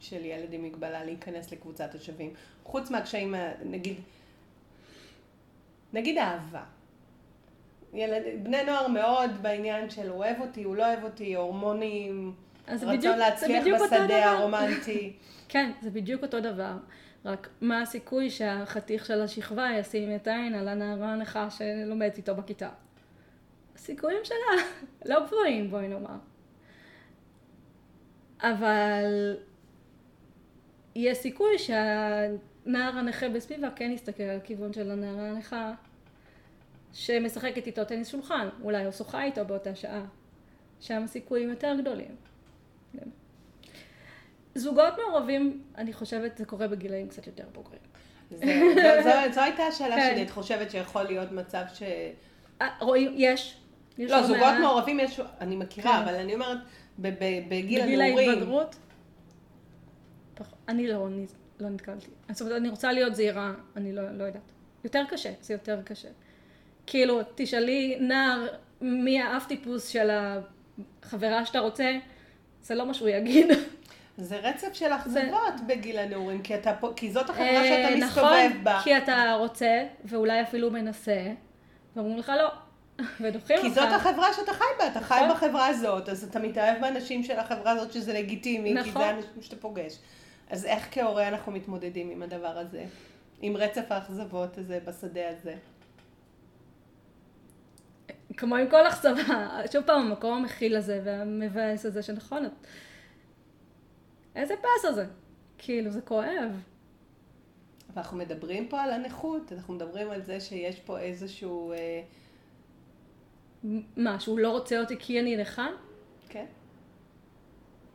של ילד עם מגבלה להיכנס לקבוצת השווים. חוץ מהקשיים, נגיד, נגיד אהבה. ילד, בני נוער מאוד בעניין של הוא אוהב אותי, הוא לא אוהב אותי, הורמונים, רצון בדיוק- להצליח. בשדה הרומנטי. <laughs> כן, זה בדיוק אותו דבר. רק מה הסיכוי שהחתיך של השכבה ישים את העין על הנערה הנכה שלומדת איתו בכיתה? הסיכויים שלה <laughs> לא גבוהים, בואי נאמר. אבל יש סיכוי שהנער הנכה בסביבה כן יסתכל על כיוון של הנערה הנכה שמשחקת איתו טניס שולחן, אולי או שוחה איתו באותה שעה. שם הסיכויים יותר גדולים. זוגות מעורבים, אני חושבת, זה קורה בגילאים קצת יותר בוגרים. זו- הייתה השאלה כן. שלי, את חושבת שיכול להיות מצב ש... אה, רואים, יש. לא, לא זוגות. מעורבים יש, אני מכירה, כן. אבל אני אומרת, בגיל בגיל הנעורים, ההתבגרות? פח- אני לא, לא נתקלתי. זאת אומרת, אני רוצה להיות זהירה, אני לא, לא יודעת. יותר קשה, זה יותר קשה. כאילו, תשאלי נער מי האף טיפוס של החברה שאתה רוצה, זה לא מה שהוא יגיד. זה רצף של אכזבות בגיל הנעורים, כי אתה כי זאת החברה שאתה אה, מסתובב נכון, בה. כי אתה רוצה, ואולי אפילו מנסה, ואומרים לך לא, <laughs> ודוחים אותך. כי זאת החברה שאתה חי בה, אתה חי נכון. בחברה הזאת, אז אתה מתאהב באנשים של החברה הזאת שזה לגיטימי, כי נכון. זה האנשים שאתה פוגש. אז איך כהורה אנחנו מתמודדים עם הדבר הזה? עם רצף האכזבות הזה בשדה הזה? כמו עם כל אכזבה, שוב פעם, המקום המכיל הזה והמבאס הזה, שנכון, את- איזה באסה זה. כאילו, זה כואב. אבל אנחנו מדברים פה על הנכות, אנחנו מדברים על זה שיש פה איזשהו... אה, מה, שהוא לא רוצה אותי כי אני נכה? כן.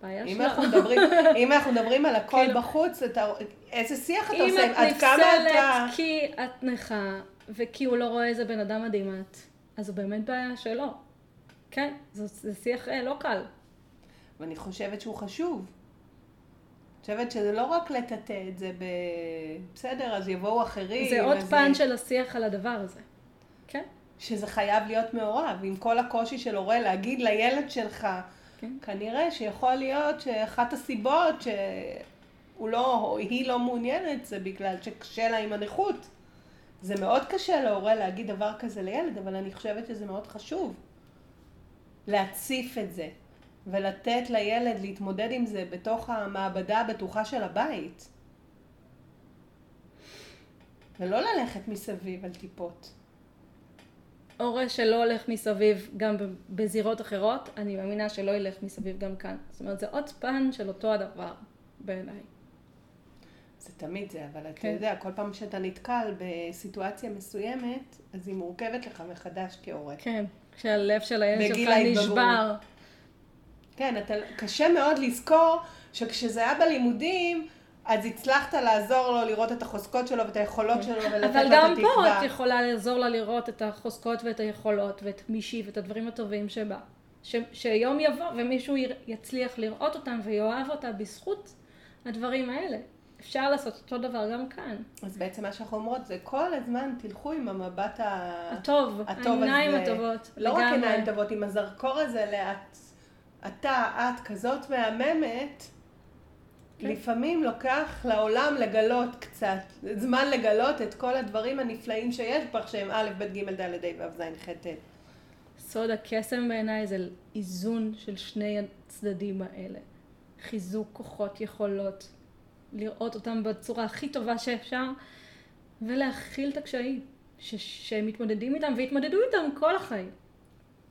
בעיה אם שלו. מדברים, <laughs> אם אנחנו מדברים על הכל כאילו- בחוץ, אתה, איזה שיח אתה אם עושה? את כמה אתה... נפסלת כי את נכה, וכי הוא לא רואה איזה בן אדם מדהים את, אז זו באמת בעיה שלו. כן, זה, זה שיח אה, לא קל. ואני חושבת שהוא חשוב. אני חושבת שזה לא רק לטאטא את זה ב... בסדר, אז יבואו אחרים. זה עוד פן של השיח על הדבר הזה. כן, שזה חייב להיות מעורב, עם כל הקושי של הורה להגיד לילד שלך, כן. כנראה שיכול להיות שאחת הסיבות שהוא לא, או היא לא מעוניינת זה בגלל שקשה לה עם הנכות. זה מאוד קשה להורה להגיד דבר כזה לילד, אבל אני חושבת שזה מאוד חשוב להציף את זה ולתת לילד להתמודד עם זה בתוך המעבדה הבטוחה של הבית. ולא ללכת מסביב על טיפות. הורה שלא הולך מסביב גם בזירות אחרות, אני מאמינה שלא ילך מסביב גם כאן. זאת אומרת, זה עוד פן של אותו הדבר בעיניי. זה תמיד זה, אבל אתה כן. יודע, כל פעם שאתה נתקל בסיטואציה מסוימת, אז היא מורכבת לך מחדש כהורה. כן, כשהלב של הילד שלך. נשבר. כן, אתה, קשה מאוד לזכור שכשזה היה בלימודים, אז הצלחת לעזור לו לראות את החוזקות שלו ואת היכולות שלו ולתת לו את כן. אבל גם התקווה. פה את יכולה לעזור לה לראות את החוזקות ואת היכולות ואת מישהי ואת הדברים הטובים שבה. ש, שיום יבוא ומישהו יצליח לראות אותם ויאהב אותה בזכות הדברים האלה. אפשר לעשות אותו דבר גם כאן. אז בעצם מה שאנחנו אומרות זה כל הזמן תלכו עם המבט ה... הטוב, הטוב העיניים הזה. הטובות. לא רק. עיניים טובות, עם הזרקור הזה לאט. אתה, את כזאת מהממת, כן. לפעמים לוקח לעולם לגלות קצת, זמן לגלות את כל הדברים הנפלאים שיש בך, שהם א', ב', ג', ד', ה', ו', ז', ח', ט'. סוד הקסם בעיניי זה איזון של שני הצדדים האלה. חיזוק כוחות, יכולות, לראות אותם בצורה הכי טובה שאפשר, ולהכיל את הקשיים ש- שהם מתמודדים איתם, והתמודדו איתם כל החיים.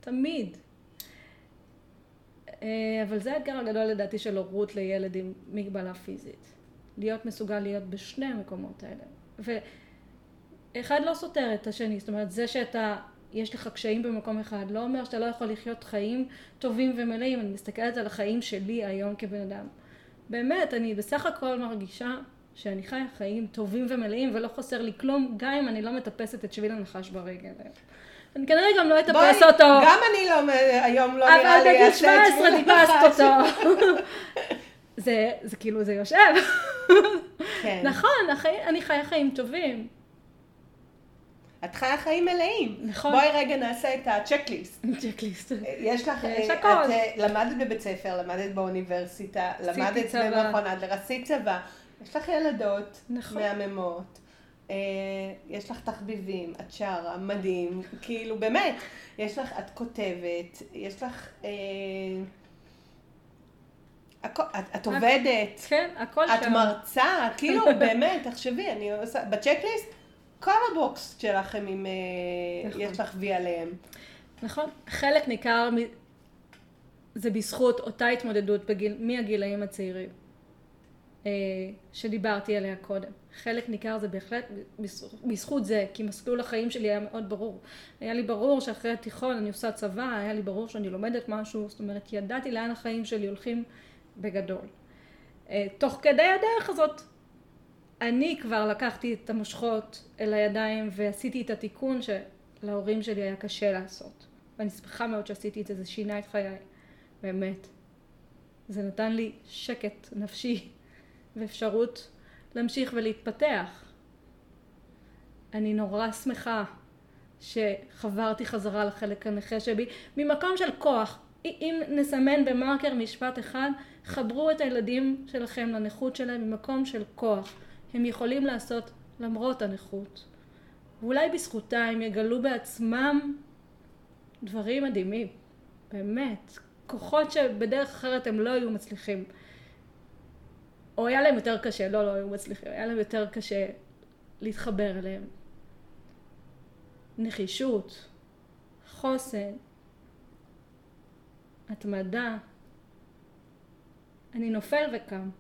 תמיד. אה, אבל זה האתגר הגדול לדעתי של הורות לילד עם מגבלה פיזית. להיות מסוגל להיות בשני המקומות האלה. ואחד לא סותר את השני, זאת אומרת זה שאתה, יש לך קשיים במקום אחד, לא אומר שאתה לא יכול לחיות חיים טובים ומלאים, אני מסתכלת על החיים שלי היום כבן אדם. באמת, אני בסך הכל מרגישה שאני חיה חיים טובים ומלאים ולא חסר לי כלום, גם אם אני לא מטפסת את שביל הנחש ברגל. אני כנראה גם לא אטפס אותו. גם אני לא, היום לא נראה לי אבל בגיל 17 טיפסת אותו. זה, זה כאילו, זה יושב. כן. נכון, החיים, אני חיה חיים טובים. את חיה חיים מלאים. נכון. בואי רגע נעשה את הצ'קליסט. צ'קליסט. יש לך, יש אה, הכל. את אה, למדת בבית ספר, למדת באוניברסיטה, למדת. במכון אדלר, עשית צבא, יש לך ילדות נכון. מהממות, יש לך תחביבים, את שרה, מדהים, כאילו באמת, יש לך, את כותבת, יש לך, אה, הכ- את, את עובדת, כן, הכל את שם. מרצה, כאילו <laughs> באמת, תחשבי, אני עושה, בצ'קליסט, כל הבוקס שלך הם עם, אה, נכון. יש לך וי עליהם. נכון. חלק ניכר מ... זה בזכות אותה התמודדות בגיל, מהגילאים הצעירים אה, שדיברתי עליה קודם. חלק ניכר זה בהחלט בז- בזכות זה, כי מסלול החיים שלי היה מאוד ברור. היה לי ברור שאחרי התיכון אני עושה צבא, היה לי ברור שאני לומדת משהו, זאת אומרת, ידעתי לאן החיים שלי הולכים בגדול. אה, תוך כדי הדרך הזאת, אני כבר לקחתי את המושכות אל הידיים ועשיתי את התיקון שלהורים שלי היה קשה לעשות. ואני שמחה מאוד שעשיתי את זה, זה שינה את חיי, באמת. זה נתן לי שקט נפשי ואפשרות להמשיך ולהתפתח. אני נורא שמחה שחברתי חזרה לחלק הנכה שבי, ממקום של כוח. אם נסמן במרקר משפט אחד, חברו את הילדים שלכם לנכות שלהם ממקום של כוח. הם יכולים לעשות למרות הנכות. ואולי בזכותה הם יגלו בעצמם דברים מדהימים. באמת. כוחות שבדרך אחרת הם לא היו מצליחים. או היה להם יותר קשה, לא, לא היו מצליחים, היה להם יותר קשה להתחבר אליהם. נחישות, חוסן, התמדה. אני נופל וקם.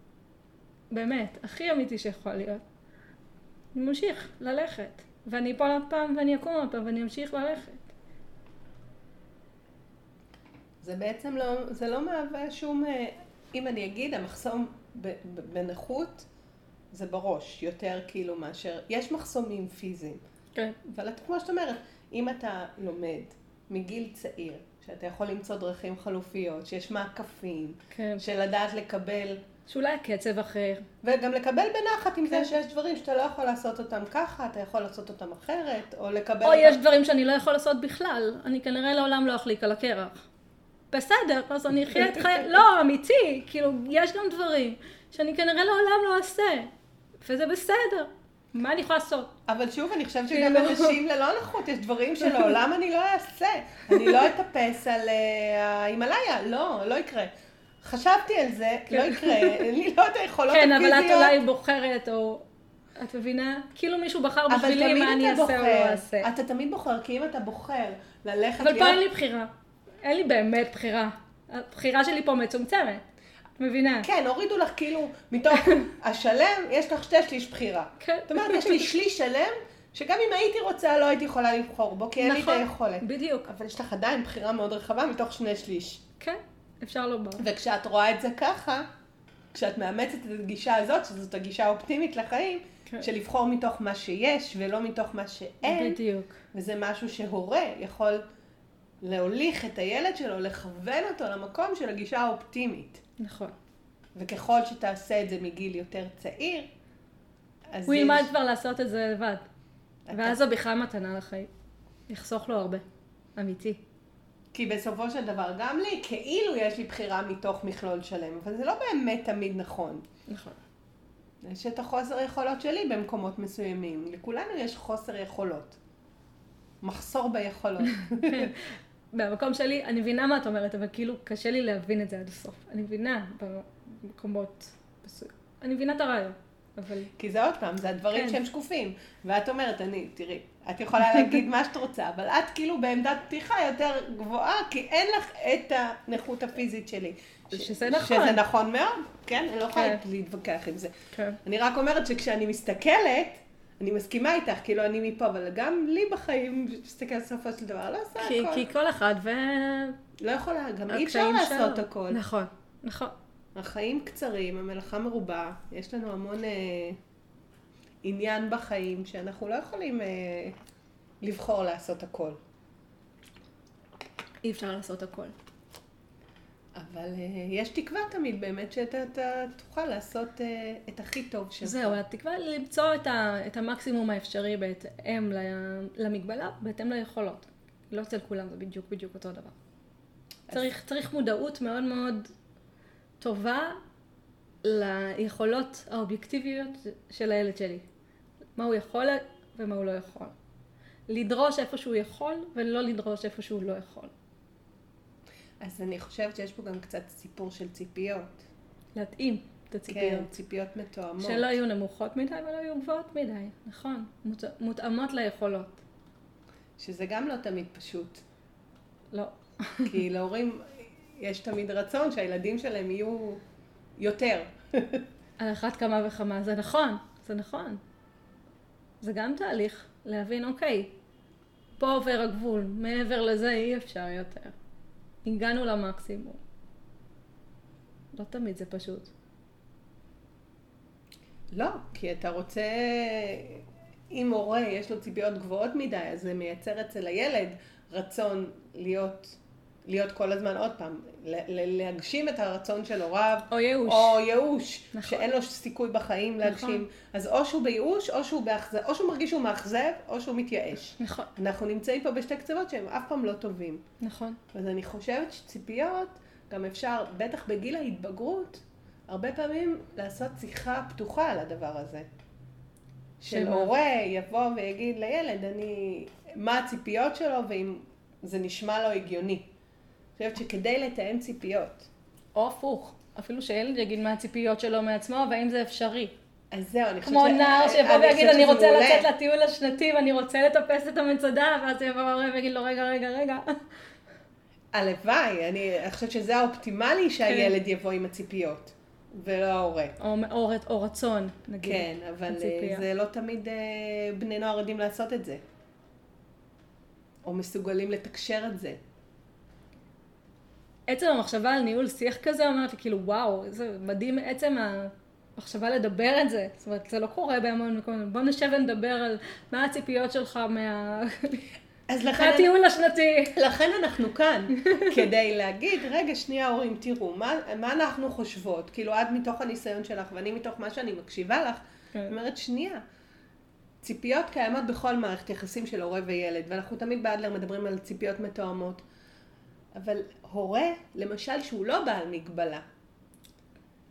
באמת, הכי אמיתי שיכול להיות. אני ממשיך ללכת. ואני אפול עוד פעם ואני אקום עוד פעם ואני אמשיך ללכת. זה בעצם לא, זה לא מהווה שום, אה, אם אני אגיד, המחסום בנכות זה בראש, יותר כאילו מאשר, יש מחסומים פיזיים, כן. אבל את, כמו שאת אומרת, אם אתה לומד מגיל צעיר, שאתה יכול למצוא דרכים חלופיות, שיש מעקפים, כן. של לדעת לקבל, שאולי הקצב אחר. וגם לקבל בנחת עם כן. זה שיש דברים שאתה לא יכול לעשות אותם ככה, אתה יכול לעשות אותם אחרת, או לקבל... או אותם- יש דברים שאני לא יכול לעשות בכלל. אני כנראה לעולם לא אחליק על הקרח. בסדר, אז אני אחיה את חיי... <laughs> לא, אמיתי. כאילו, יש גם דברים שאני כנראה לעולם לא אעשה. וזה בסדר. מה אני יכולה לעשות? אבל שוב, אני חושבת שגם כאילו. אנשים ללא נכות, יש דברים שלעולם אני לא אעשה. אני לא אטפס על אה, ההימאליה, לא, לא יקרה. חשבתי על זה, לא יקרה, אין לי לא את היכולות כן, הפיזיות. אבל את אולי בוחרת, או... את מבינה? כאילו מישהו בחר בשבילי מה אני אתה אעשה או לא. אעשה. אתה תמיד בוחר, כי אם אתה בוחר ללכת אבל פה אין. לי בחירה. אין לי באמת בחירה. הבחירה שלי פה מצומצמת. מבינה? כן, הורידו לך כאילו, מתוך <laughs> השלם, יש לך שתי שליש בחירה. כן. זאת אומרת, יש לי שליש שלם, שגם אם הייתי רוצה, לא הייתי יכולה לבחור בו, כי אין לי את נכון, היכולת. בדיוק. אבל יש לך עדיין בחירה מאוד רחבה מתוך שני שליש. כן, אפשר לומר. וכשאת רואה את זה ככה, כשאת מאמצת את הגישה הזאת, שזאת הגישה האופטימית לחיים, כן. של לבחור מתוך מה שיש ולא מתוך מה שאין, בדיוק. וזה משהו שהורה יכול להוליך את הילד שלו, לכוון אותו למקום של הגישה האופטימית. נכון. וככל שתעשה את זה מגיל יותר צעיר, אז הוא ילמד כבר לעשות את זה לבד. אתה- ואז זו בכלל מתנה לחיים. יחסוך לו הרבה. אמיתי. כי בסופו של דבר, גם לי, כאילו יש לי בחירה מתוך מכלול שלם, אבל זה לא באמת תמיד נכון. נכון. יש את החוסר יכולות שלי במקומות מסוימים. לכולנו יש חוסר יכולות. מחסור ביכולות. <laughs> מהמקום שלי, אני מבינה מה את אומרת, אבל כאילו קשה לי להבין את זה עד הסוף. אני מבינה במקומות. אני מבינה את הרעיון, אבל... כי זה עוד פעם, זה הדברים כן. שהם שקופים. ואת אומרת, אני, תראי, את יכולה להגיד מה שאת רוצה, אבל את כאילו בעמדת פתיחה יותר גבוהה, כי אין לך את הנכות הפיזית שלי. שזה נכון. שזה נכון מאוד, כן? אני לא יכולה כן. להתווכח עם זה. כן. אני רק אומרת שכשאני מסתכלת, אני מסכימה איתך, כאילו אני מפה, אבל גם לי בחיים, מסתכלת בסופו של דבר, לא עושה כי, הכל. כי כל אחד ו... לא יכולה, גם אי אפשר לעשות שלו. הכל. נכון, נכון. החיים קצרים, המלאכה מרובה, יש לנו המון אה, עניין בחיים שאנחנו לא יכולים אה, לבחור לעשות הכל. אי אפשר לעשות הכל. אבל אה, יש תקווה תמיד באמת שאתה אתה תוכל לעשות אה, את הכי טוב שלך. זהו, התקווה למצוא את, ה, את המקסימום האפשרי בהתאם ל- למגבלה, בהתאם ליכולות. לא אצל כולם זה בדיוק בדיוק אותו דבר. צריך, צריך מודעות מאוד מאוד טובה ליכולות האובייקטיביות של הילד שלי. מה הוא יכול ומה הוא לא יכול. לדרוש איפה שהוא יכול ולא לדרוש איפה שהוא לא יכול. אז אני חושבת שיש פה גם קצת סיפור של ציפיות. להתאים את כן, הציפיות. ציפיות מתואמות. שלא יהיו נמוכות מדי ולא יהיו גבוהות מדי, נכון. מות- מותאמות ליכולות. שזה גם לא תמיד פשוט. לא. <laughs> כי להורים יש תמיד רצון שהילדים שלהם יהיו יותר. <laughs> על אחת כמה וכמה, זה נכון, זה נכון. זה גם תהליך להבין, אוקיי, פה עובר הגבול, מעבר לזה אי אפשר יותר. הגענו למקסימום. לא תמיד זה פשוט. לא, כי אתה רוצה, אם הורה יש לו ציפיות גבוהות מדי, אז זה מייצר אצל הילד רצון להיות, להיות כל הזמן, עוד פעם, להגשים את הרצון של הוריו. או ייאוש. או ייאוש, נכון. שאין לו סיכוי בחיים להגשים. נכון. אז או שהוא בייאוש, או שהוא באכזב, או שהוא מרגיש שהוא מאכזב, או שהוא מתייאש. נכון, אנחנו נמצאים פה בשתי קצוות שהם אף פעם לא טובים. נכון. אז אני חושבת שציפיות, גם אפשר, בטח בגיל ההתבגרות, הרבה פעמים לעשות שיחה פתוחה על הדבר הזה. של שמה? הורה יבוא ויגיד לילד, אני, מה הציפיות שלו, ואם זה נשמע לו הגיוני. חושבת שכדי לתאם ציפיות, או הפוך, אפילו שילד יגיד מה הציפיות שלו מעצמו, והאם זה אפשרי. אז זהו, אני חושבת כמו נער שיבוא אני ויגיד, אני רוצה מעולה." לצאת לטיול השנתי ואני רוצה לטפס את המצדה, ואז יבוא ההורה ויגיד לו, רגע, רגע, רגע. הלוואי, אני חושבת שזה האופטימלי שהילד יבוא עם הציפיות, ולא ההורה. או, או, או רצון, נגיד. כן, אבל אה, הציפייה. זה לא תמיד אה, בני נוער יודעים לעשות את זה. או מסוגלים לתקשר את זה. עצם המחשבה על ניהול שיח כזה אומרת לי, כאילו, וואו, איזה מדהים עצם המחשבה לדבר את זה. זאת אומרת, זה לא קורה בהמון מקומות. בוא נשב ונדבר על מה הציפיות שלך מה... אז לכן, מהטיול השנתי. לכן אנחנו כאן, כדי להגיד, רגע, שנייה הורים, תראו, מה, מה אנחנו חושבות? כאילו, את מתוך הניסיון שלך ואני מתוך מה שאני מקשיבה לך, כן. אומרת, שנייה. ציפיות קיימות בכל מערכת יחסים של הורה וילד, ואנחנו תמיד באדלר מדברים על ציפיות מתואמות. אבל הורה, למשל, שהוא לא בעל מגבלה,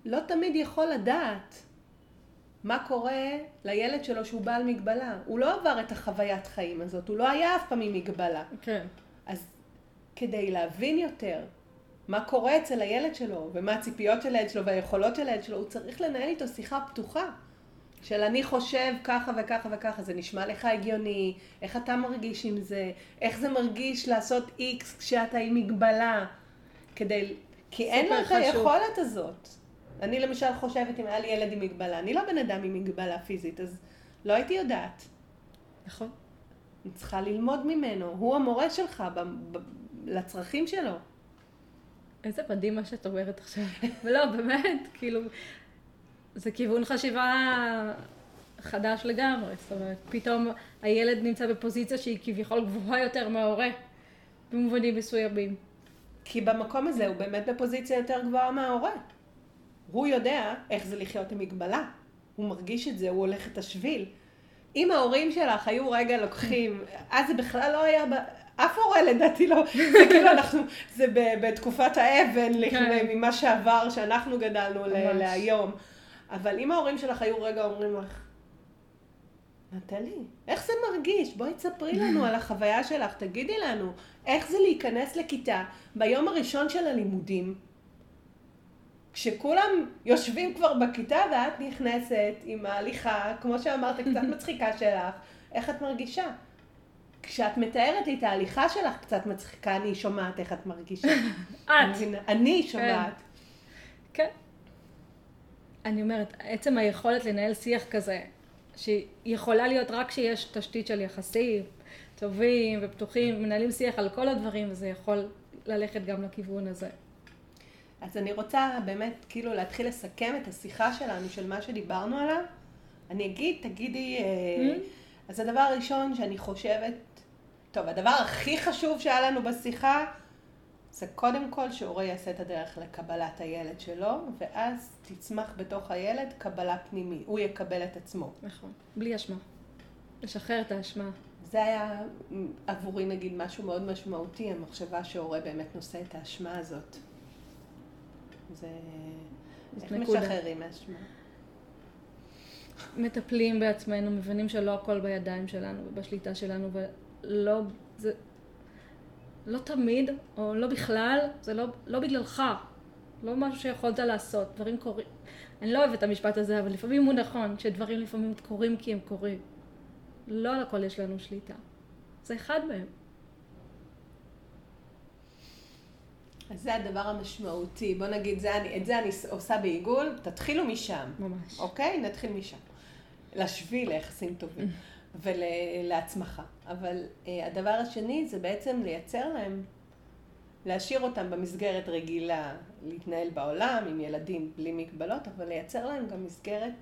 לא תמיד יכול לדעת מה קורה לילד שלו שהוא בעל מגבלה. הוא לא עבר את החוויית חיים הזאת, הוא לא היה אף פעם עם מגבלה. כן. אז כדי להבין יותר מה קורה אצל הילד שלו, ומה הציפיות של הילד שלו והיכולות של הילד שלו, הוא צריך לנהל איתו שיחה פתוחה. של אני חושב ככה וככה וככה, זה נשמע לך הגיוני, איך אתה מרגיש עם זה, איך זה מרגיש לעשות איקס כשאתה עם מגבלה, כדי, כי אין לו את. היכולת הזאת. אני למשל חושבת אם היה לי ילד עם מגבלה, אני לא בן אדם עם מגבלה פיזית, אז לא הייתי יודעת. נכון. אני צריכה ללמוד ממנו, הוא המורה שלך ב- ב- לצרכים שלו. איזה מדהים מה שאת אומרת עכשיו. ולא, <laughs> באמת, כאילו, זה כיוון חשיבה חדש לגמרי. זאת אומרת, פתאום הילד נמצא בפוזיציה שהיא כביכול גבוהה יותר מההורה, במובנים מסוימים. כי במקום הזה הוא באמת בפוזיציה יותר גבוהה מההורה. הוא יודע איך זה לחיות עם מגבלה. הוא מרגיש את זה, הוא הולך את השביל. אם ההורים שלך היו רגע לוקחים, אז זה בכלל לא היה. אף הורה לדעתי לא, זה כאילו אנחנו, זה בתקופת האבן, כן. ממה שעבר, שאנחנו גדלנו. להיום. אבל אם ההורים שלך היו רגע אומרים לך, נטלי, איך זה מרגיש? בואי תספרי לנו על החוויה שלך, תגידי לנו, איך זה להיכנס לכיתה ביום הראשון של הלימודים, כשכולם יושבים כבר בכיתה ואת נכנסת עם ההליכה, כמו שאמרת, קצת מצחיקה שלך, איך את מרגישה? כשאת מתארת לי את ההליכה שלך קצת מצחיקה, אני שומעת איך את מרגישה. את. אני שומעת. אני אומרת, עצם היכולת לנהל שיח כזה, שיכולה להיות רק כשיש תשתית של יחסים טובים ופתוחים, מנהלים שיח על כל הדברים, וזה יכול ללכת גם לכיוון הזה. אז אני רוצה באמת כאילו להתחיל לסכם את השיחה שלנו של מה שדיברנו עליו. אני אגיד, תגידי, mm-hmm. אז הדבר הראשון שאני חושבת, טוב, הדבר הכי חשוב שהיה לנו בשיחה, זה קודם כל שהורה יעשה את הדרך לקבלת הילד שלו, ואז תצמח בתוך הילד קבלה פנימי, הוא יקבל את עצמו. נכון, בלי אשמה. לשחרר את האשמה. זה היה עבורי נגיד משהו מאוד משמעותי, המחשבה שהורה באמת נושא את האשמה הזאת. זה... איך משחררים מאשמה? מטפלים בעצמנו, מבינים שלא הכל בידיים שלנו ובשליטה שלנו, ולא, זה, לא תמיד, או לא בכלל, זה לא, לא בגללך, לא משהו שיכולת לעשות, דברים קורים. אני לא אוהבת את המשפט הזה, אבל לפעמים הוא נכון, שדברים לפעמים קורים כי הם קורים. לא על הכל יש לנו שליטה. זה אחד מהם. אז זה הדבר המשמעותי. בוא נגיד, זה אני, את זה אני עושה בעיגול, תתחילו משם. ממש. אוקיי? נתחיל משם. לשביל ליחסים טובים ולהצמחה. אבל אה, הדבר השני זה בעצם לייצר להם, להשאיר אותם במסגרת רגילה, להתנהל בעולם עם ילדים בלי מגבלות, אבל לייצר להם גם מסגרת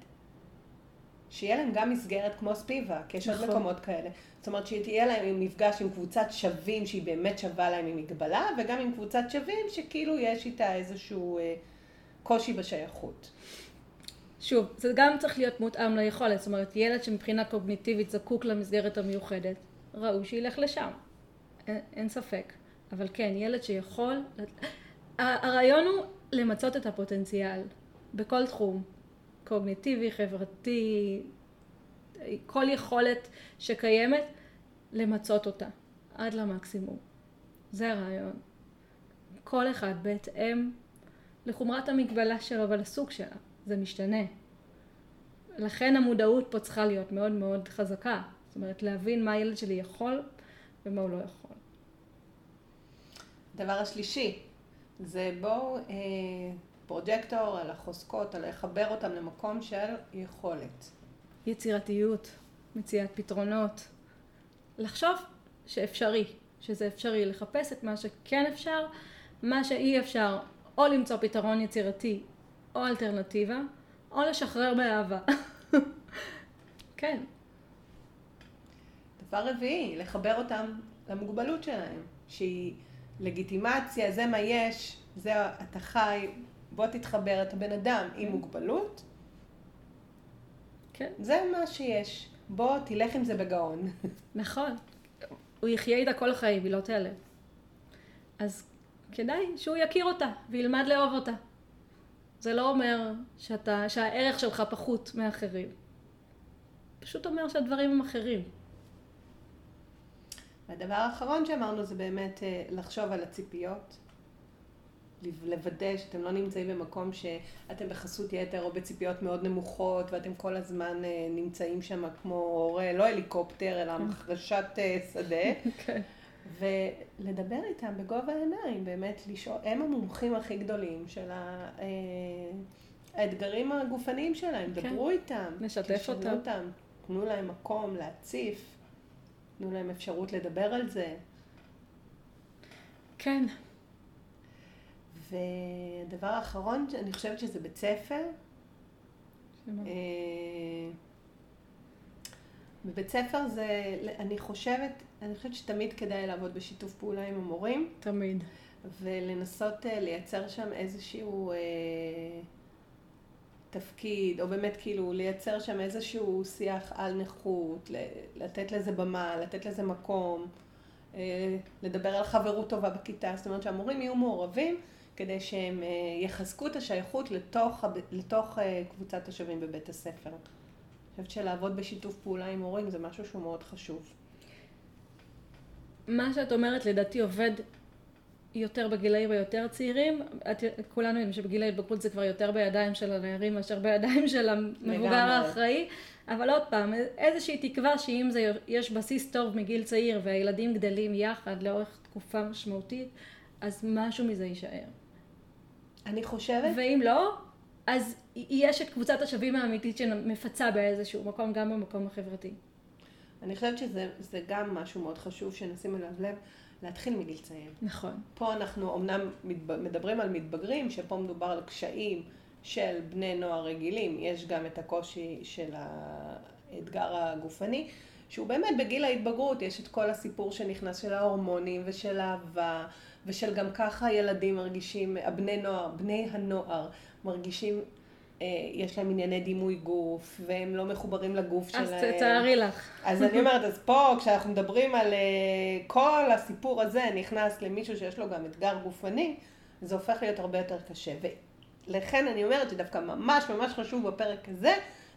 שיהיה להם גם מסגרת כמו ספיבה, כי יש עוד נכון. מקומות כאלה. זאת אומרת, שתהיה להם מפגש עם קבוצת שווים שהיא באמת שווה להם עם מגבלה, וגם עם קבוצת שווים שכאילו יש איתה איזשהו אה, קושי בשייכות. שוב, זה גם צריך להיות מותאם ליכולת, זאת אומרת, ילד שמבחינה קוגניטיבית זקוק למסגרת המיוחדת, ראוי שילך לשם, אין, אין ספק. אבל כן, ילד שיכול, הרעיון הוא למצות את הפוטנציאל בכל תחום, קוגניטיבי, חברתי, כל יכולת שקיימת, למצות אותה עד למקסימום. זה הרעיון. כל אחד בהתאם לחומרת המגבלה שלו ולסוג שלה. זה משתנה. לכן המודעות פה צריכה להיות מאוד מאוד חזקה. זאת אומרת, להבין מה הילד שלי יכול ומה הוא לא יכול. הדבר השלישי, זה בואו אה, פרוג'קטור על החוזקות, על לחבר אותם למקום של יכולת. יצירתיות, מציאת פתרונות. לחשוב שאפשרי, שזה אפשרי, לחפש את מה שכן אפשר, מה שאי אפשר, או למצוא פתרון יצירתי או אלטרנטיבה, או לשחרר באהבה. <laughs> כן. דבר רביעי, לחבר אותם למוגבלות שלהם, שהיא לגיטימציה, זה מה יש, זה אתה חי, בוא תתחבר, אתה בן אדם עם כן. מוגבלות. כן. זה מה שיש. בוא, תלך עם זה בגאון. <laughs> נכון. הוא יחיה איתה כל החיים, היא לא תיעלם. אז כדאי שהוא יכיר אותה וילמד לאהוב אותה. זה לא אומר שאתה, שהערך שלך פחות מאחרים. פשוט אומר שהדברים הם אחרים. והדבר האחרון שאמרנו זה באמת אה, לחשוב על הציפיות. לוודא שאתם לא נמצאים במקום שאתם בחסות יתר או בציפיות מאוד נמוכות ואתם כל הזמן אה, נמצאים שם כמו לא הליקופטר אלא מחרשת אה, שדה. <laughs> כן. ולדבר איתם בגובה העיניים, באמת לשאול, הם המומחים הכי גדולים של ה... אה, האתגרים הגופניים שלהם, כן. דברו איתם, לשתף אותם. אותם, תנו להם מקום להציף, תנו להם אפשרות לדבר על זה. כן. והדבר האחרון, אני חושבת שזה בית ספר. שמה? בבית ספר זה, אני חושבת, אני חושבת שתמיד כדאי לעבוד בשיתוף פעולה עם המורים. תמיד. ולנסות אה, לייצר שם איזשהו אה, תפקיד, או באמת כאילו לייצר שם איזשהו שיח על נכות, לתת לזה במה, לתת לזה מקום, אה, לדבר על חברות טובה בכיתה, זאת אומרת שהמורים יהיו מעורבים כדי שהם אה, יחזקו את השייכות לתוך, לתוך אה, קבוצת תושבים בבית הספר. חושבת שלעבוד בשיתוף פעולה עם הורים זה משהו שהוא מאוד חשוב. מה שאת אומרת לדעתי עובד יותר בגילאים היותר צעירים, את, כולנו יודעים שבגיל ההתבגרות זה כבר יותר בידיים של הנערים מאשר בידיים של המבוגר האחראי, אבל עוד פעם, איזושהי תקווה שאם זה, יש בסיס טוב מגיל צעיר והילדים גדלים יחד לאורך תקופה משמעותית, אז משהו מזה יישאר. אני חושבת... ואם לא, אז יש את קבוצת השווים האמיתית שמפצה באיזשהו מקום, גם במקום החברתי. אני חושבת שזה גם משהו מאוד חשוב שנשים אליו לב, להתחיל מגיל צעיר. נכון. פה אנחנו אמנם מדברים על מתבגרים, שפה מדובר על קשיים של בני נוער רגילים, יש גם את הקושי של האתגר הגופני, שהוא באמת בגיל ההתבגרות, יש את כל הסיפור שנכנס של ההורמונים ושל אהבה, ושל גם ככה ילדים מרגישים, הבני נוער, בני הנוער מרגישים יש להם ענייני דימוי גוף, והם לא מחוברים לגוף אז שלהם. אז תארי לך. אז אני אומרת, אז פה, כשאנחנו מדברים על uh, כל הסיפור הזה, נכנס למישהו שיש לו גם אתגר גופני, זה הופך להיות הרבה יותר קשה. ולכן אני אומרת שדווקא ממש ממש חשוב בפרק הזה,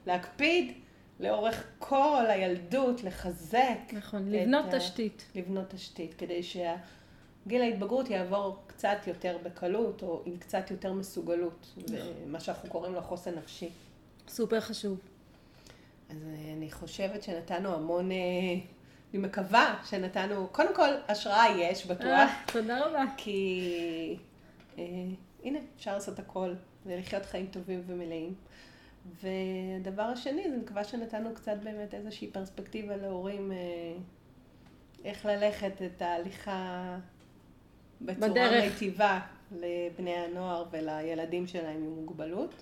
להקפיד לאורך כל הילדות, לחזק. נכון, לבנות תשתית. לבנות תשתית, כדי שהגיל ההתבגרות יעבור קצת יותר בקלות, או עם קצת יותר מסוגלות. מה שאנחנו קוראים לו חוסן נפשי. סופר חשוב. אז אה, אני חושבת שנתנו המון, אה, אני מקווה שנתנו, קודם כל, השראה יש, בטוח. אה, תודה רבה. כי הנה, אפשר לעשות הכל, ולחיות חיים טובים ומלאים. והדבר השני, אני מקווה שנתנו קצת באמת איזושהי פרספקטיבה להורים, איך ללכת את ההליכה בצורה בדרך. מיטיבה לבני הנוער ולילדים שלהם עם מוגבלות.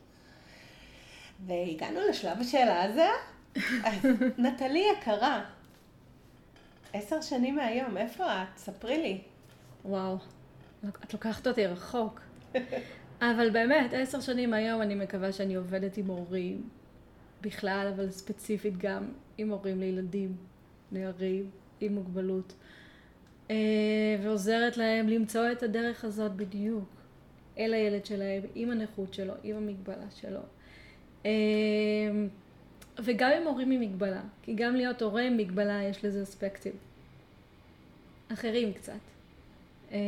והגענו לשלב השאלה הזה. <laughs> נטלי יקרה, עשר שנים מהיום, איפה את? ספרי לי. וואו, את לוקחת אותי רחוק. אבל באמת, עשר שנים היום אני מקווה שאני עובדת עם הורים בכלל, אבל ספציפית גם עם הורים לילדים, נערים, עם מוגבלות. אה, ועוזרת להם למצוא את הדרך הזאת בדיוק אל הילד שלהם, עם הנכות שלו, עם המגבלה שלו. אה, וגם עם הורים עם מגבלה, כי גם להיות הורה עם מגבלה יש לזה אספקטים אחרים קצת. אה,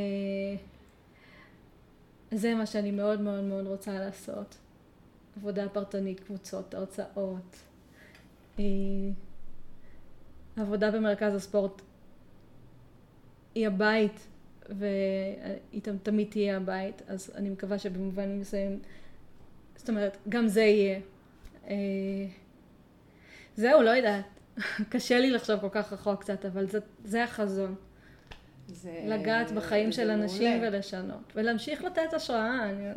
זה מה שאני מאוד מאוד מאוד רוצה לעשות. עבודה פרטנית, קבוצות, הרצאות. עבודה במרכז הספורט היא הבית, והיא תמיד תהיה הבית, אז אני מקווה שבמובן מסוים, זאת אומרת, גם זה יהיה. אה, זהו, לא יודעת. <laughs> קשה לי לחשוב כל כך רחוק קצת, אבל זה, זה החזון. זה... לגעת בחיים זה של אנשים מעולה. ולשנות. ולהמשיך לתת השראה, אני,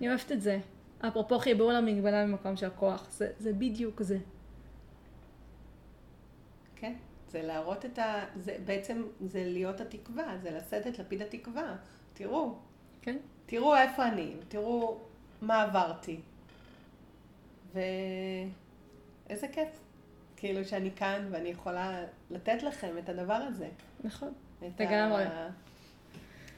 אני אוהבת את זה. אפרופו חיבור למגבלה ממקום של כוח, זה, זה בדיוק זה. כן. זה להראות את ה... זה בעצם, זה להיות התקווה, זה לשאת את לפיד התקווה. תראו. כן. תראו איפה אני, תראו מה עברתי. ואיזה כיף. כאילו שאני כאן ואני יכולה לתת לכם את הדבר הזה. נכון, לגמרי. ה...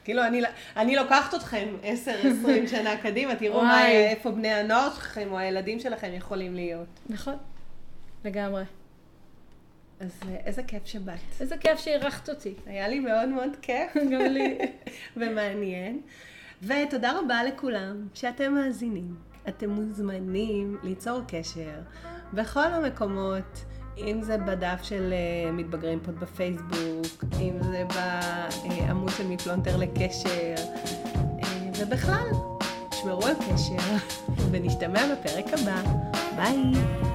כאילו, אני, אני לוקחת אתכם 10-20 <laughs> שנה קדימה, תראו מה, איפה בני הנוער שלכם או הילדים שלכם יכולים להיות. נכון, לגמרי. אז אה, איזה כיף שבאת. איזה כיף שאירחת אותי. היה לי מאוד מאוד כיף. <laughs> גם לי. <laughs> ומעניין. ותודה רבה לכולם שאתם מאזינים. אתם מוזמנים ליצור קשר בכל המקומות, אם זה בדף של uh, מתבגרים פוד בפייסבוק, אם זה בעמוד של מפלונטר לקשר, uh, ובכלל, תשמרו על קשר, <laughs> ונשתמע בפרק הבא. ביי.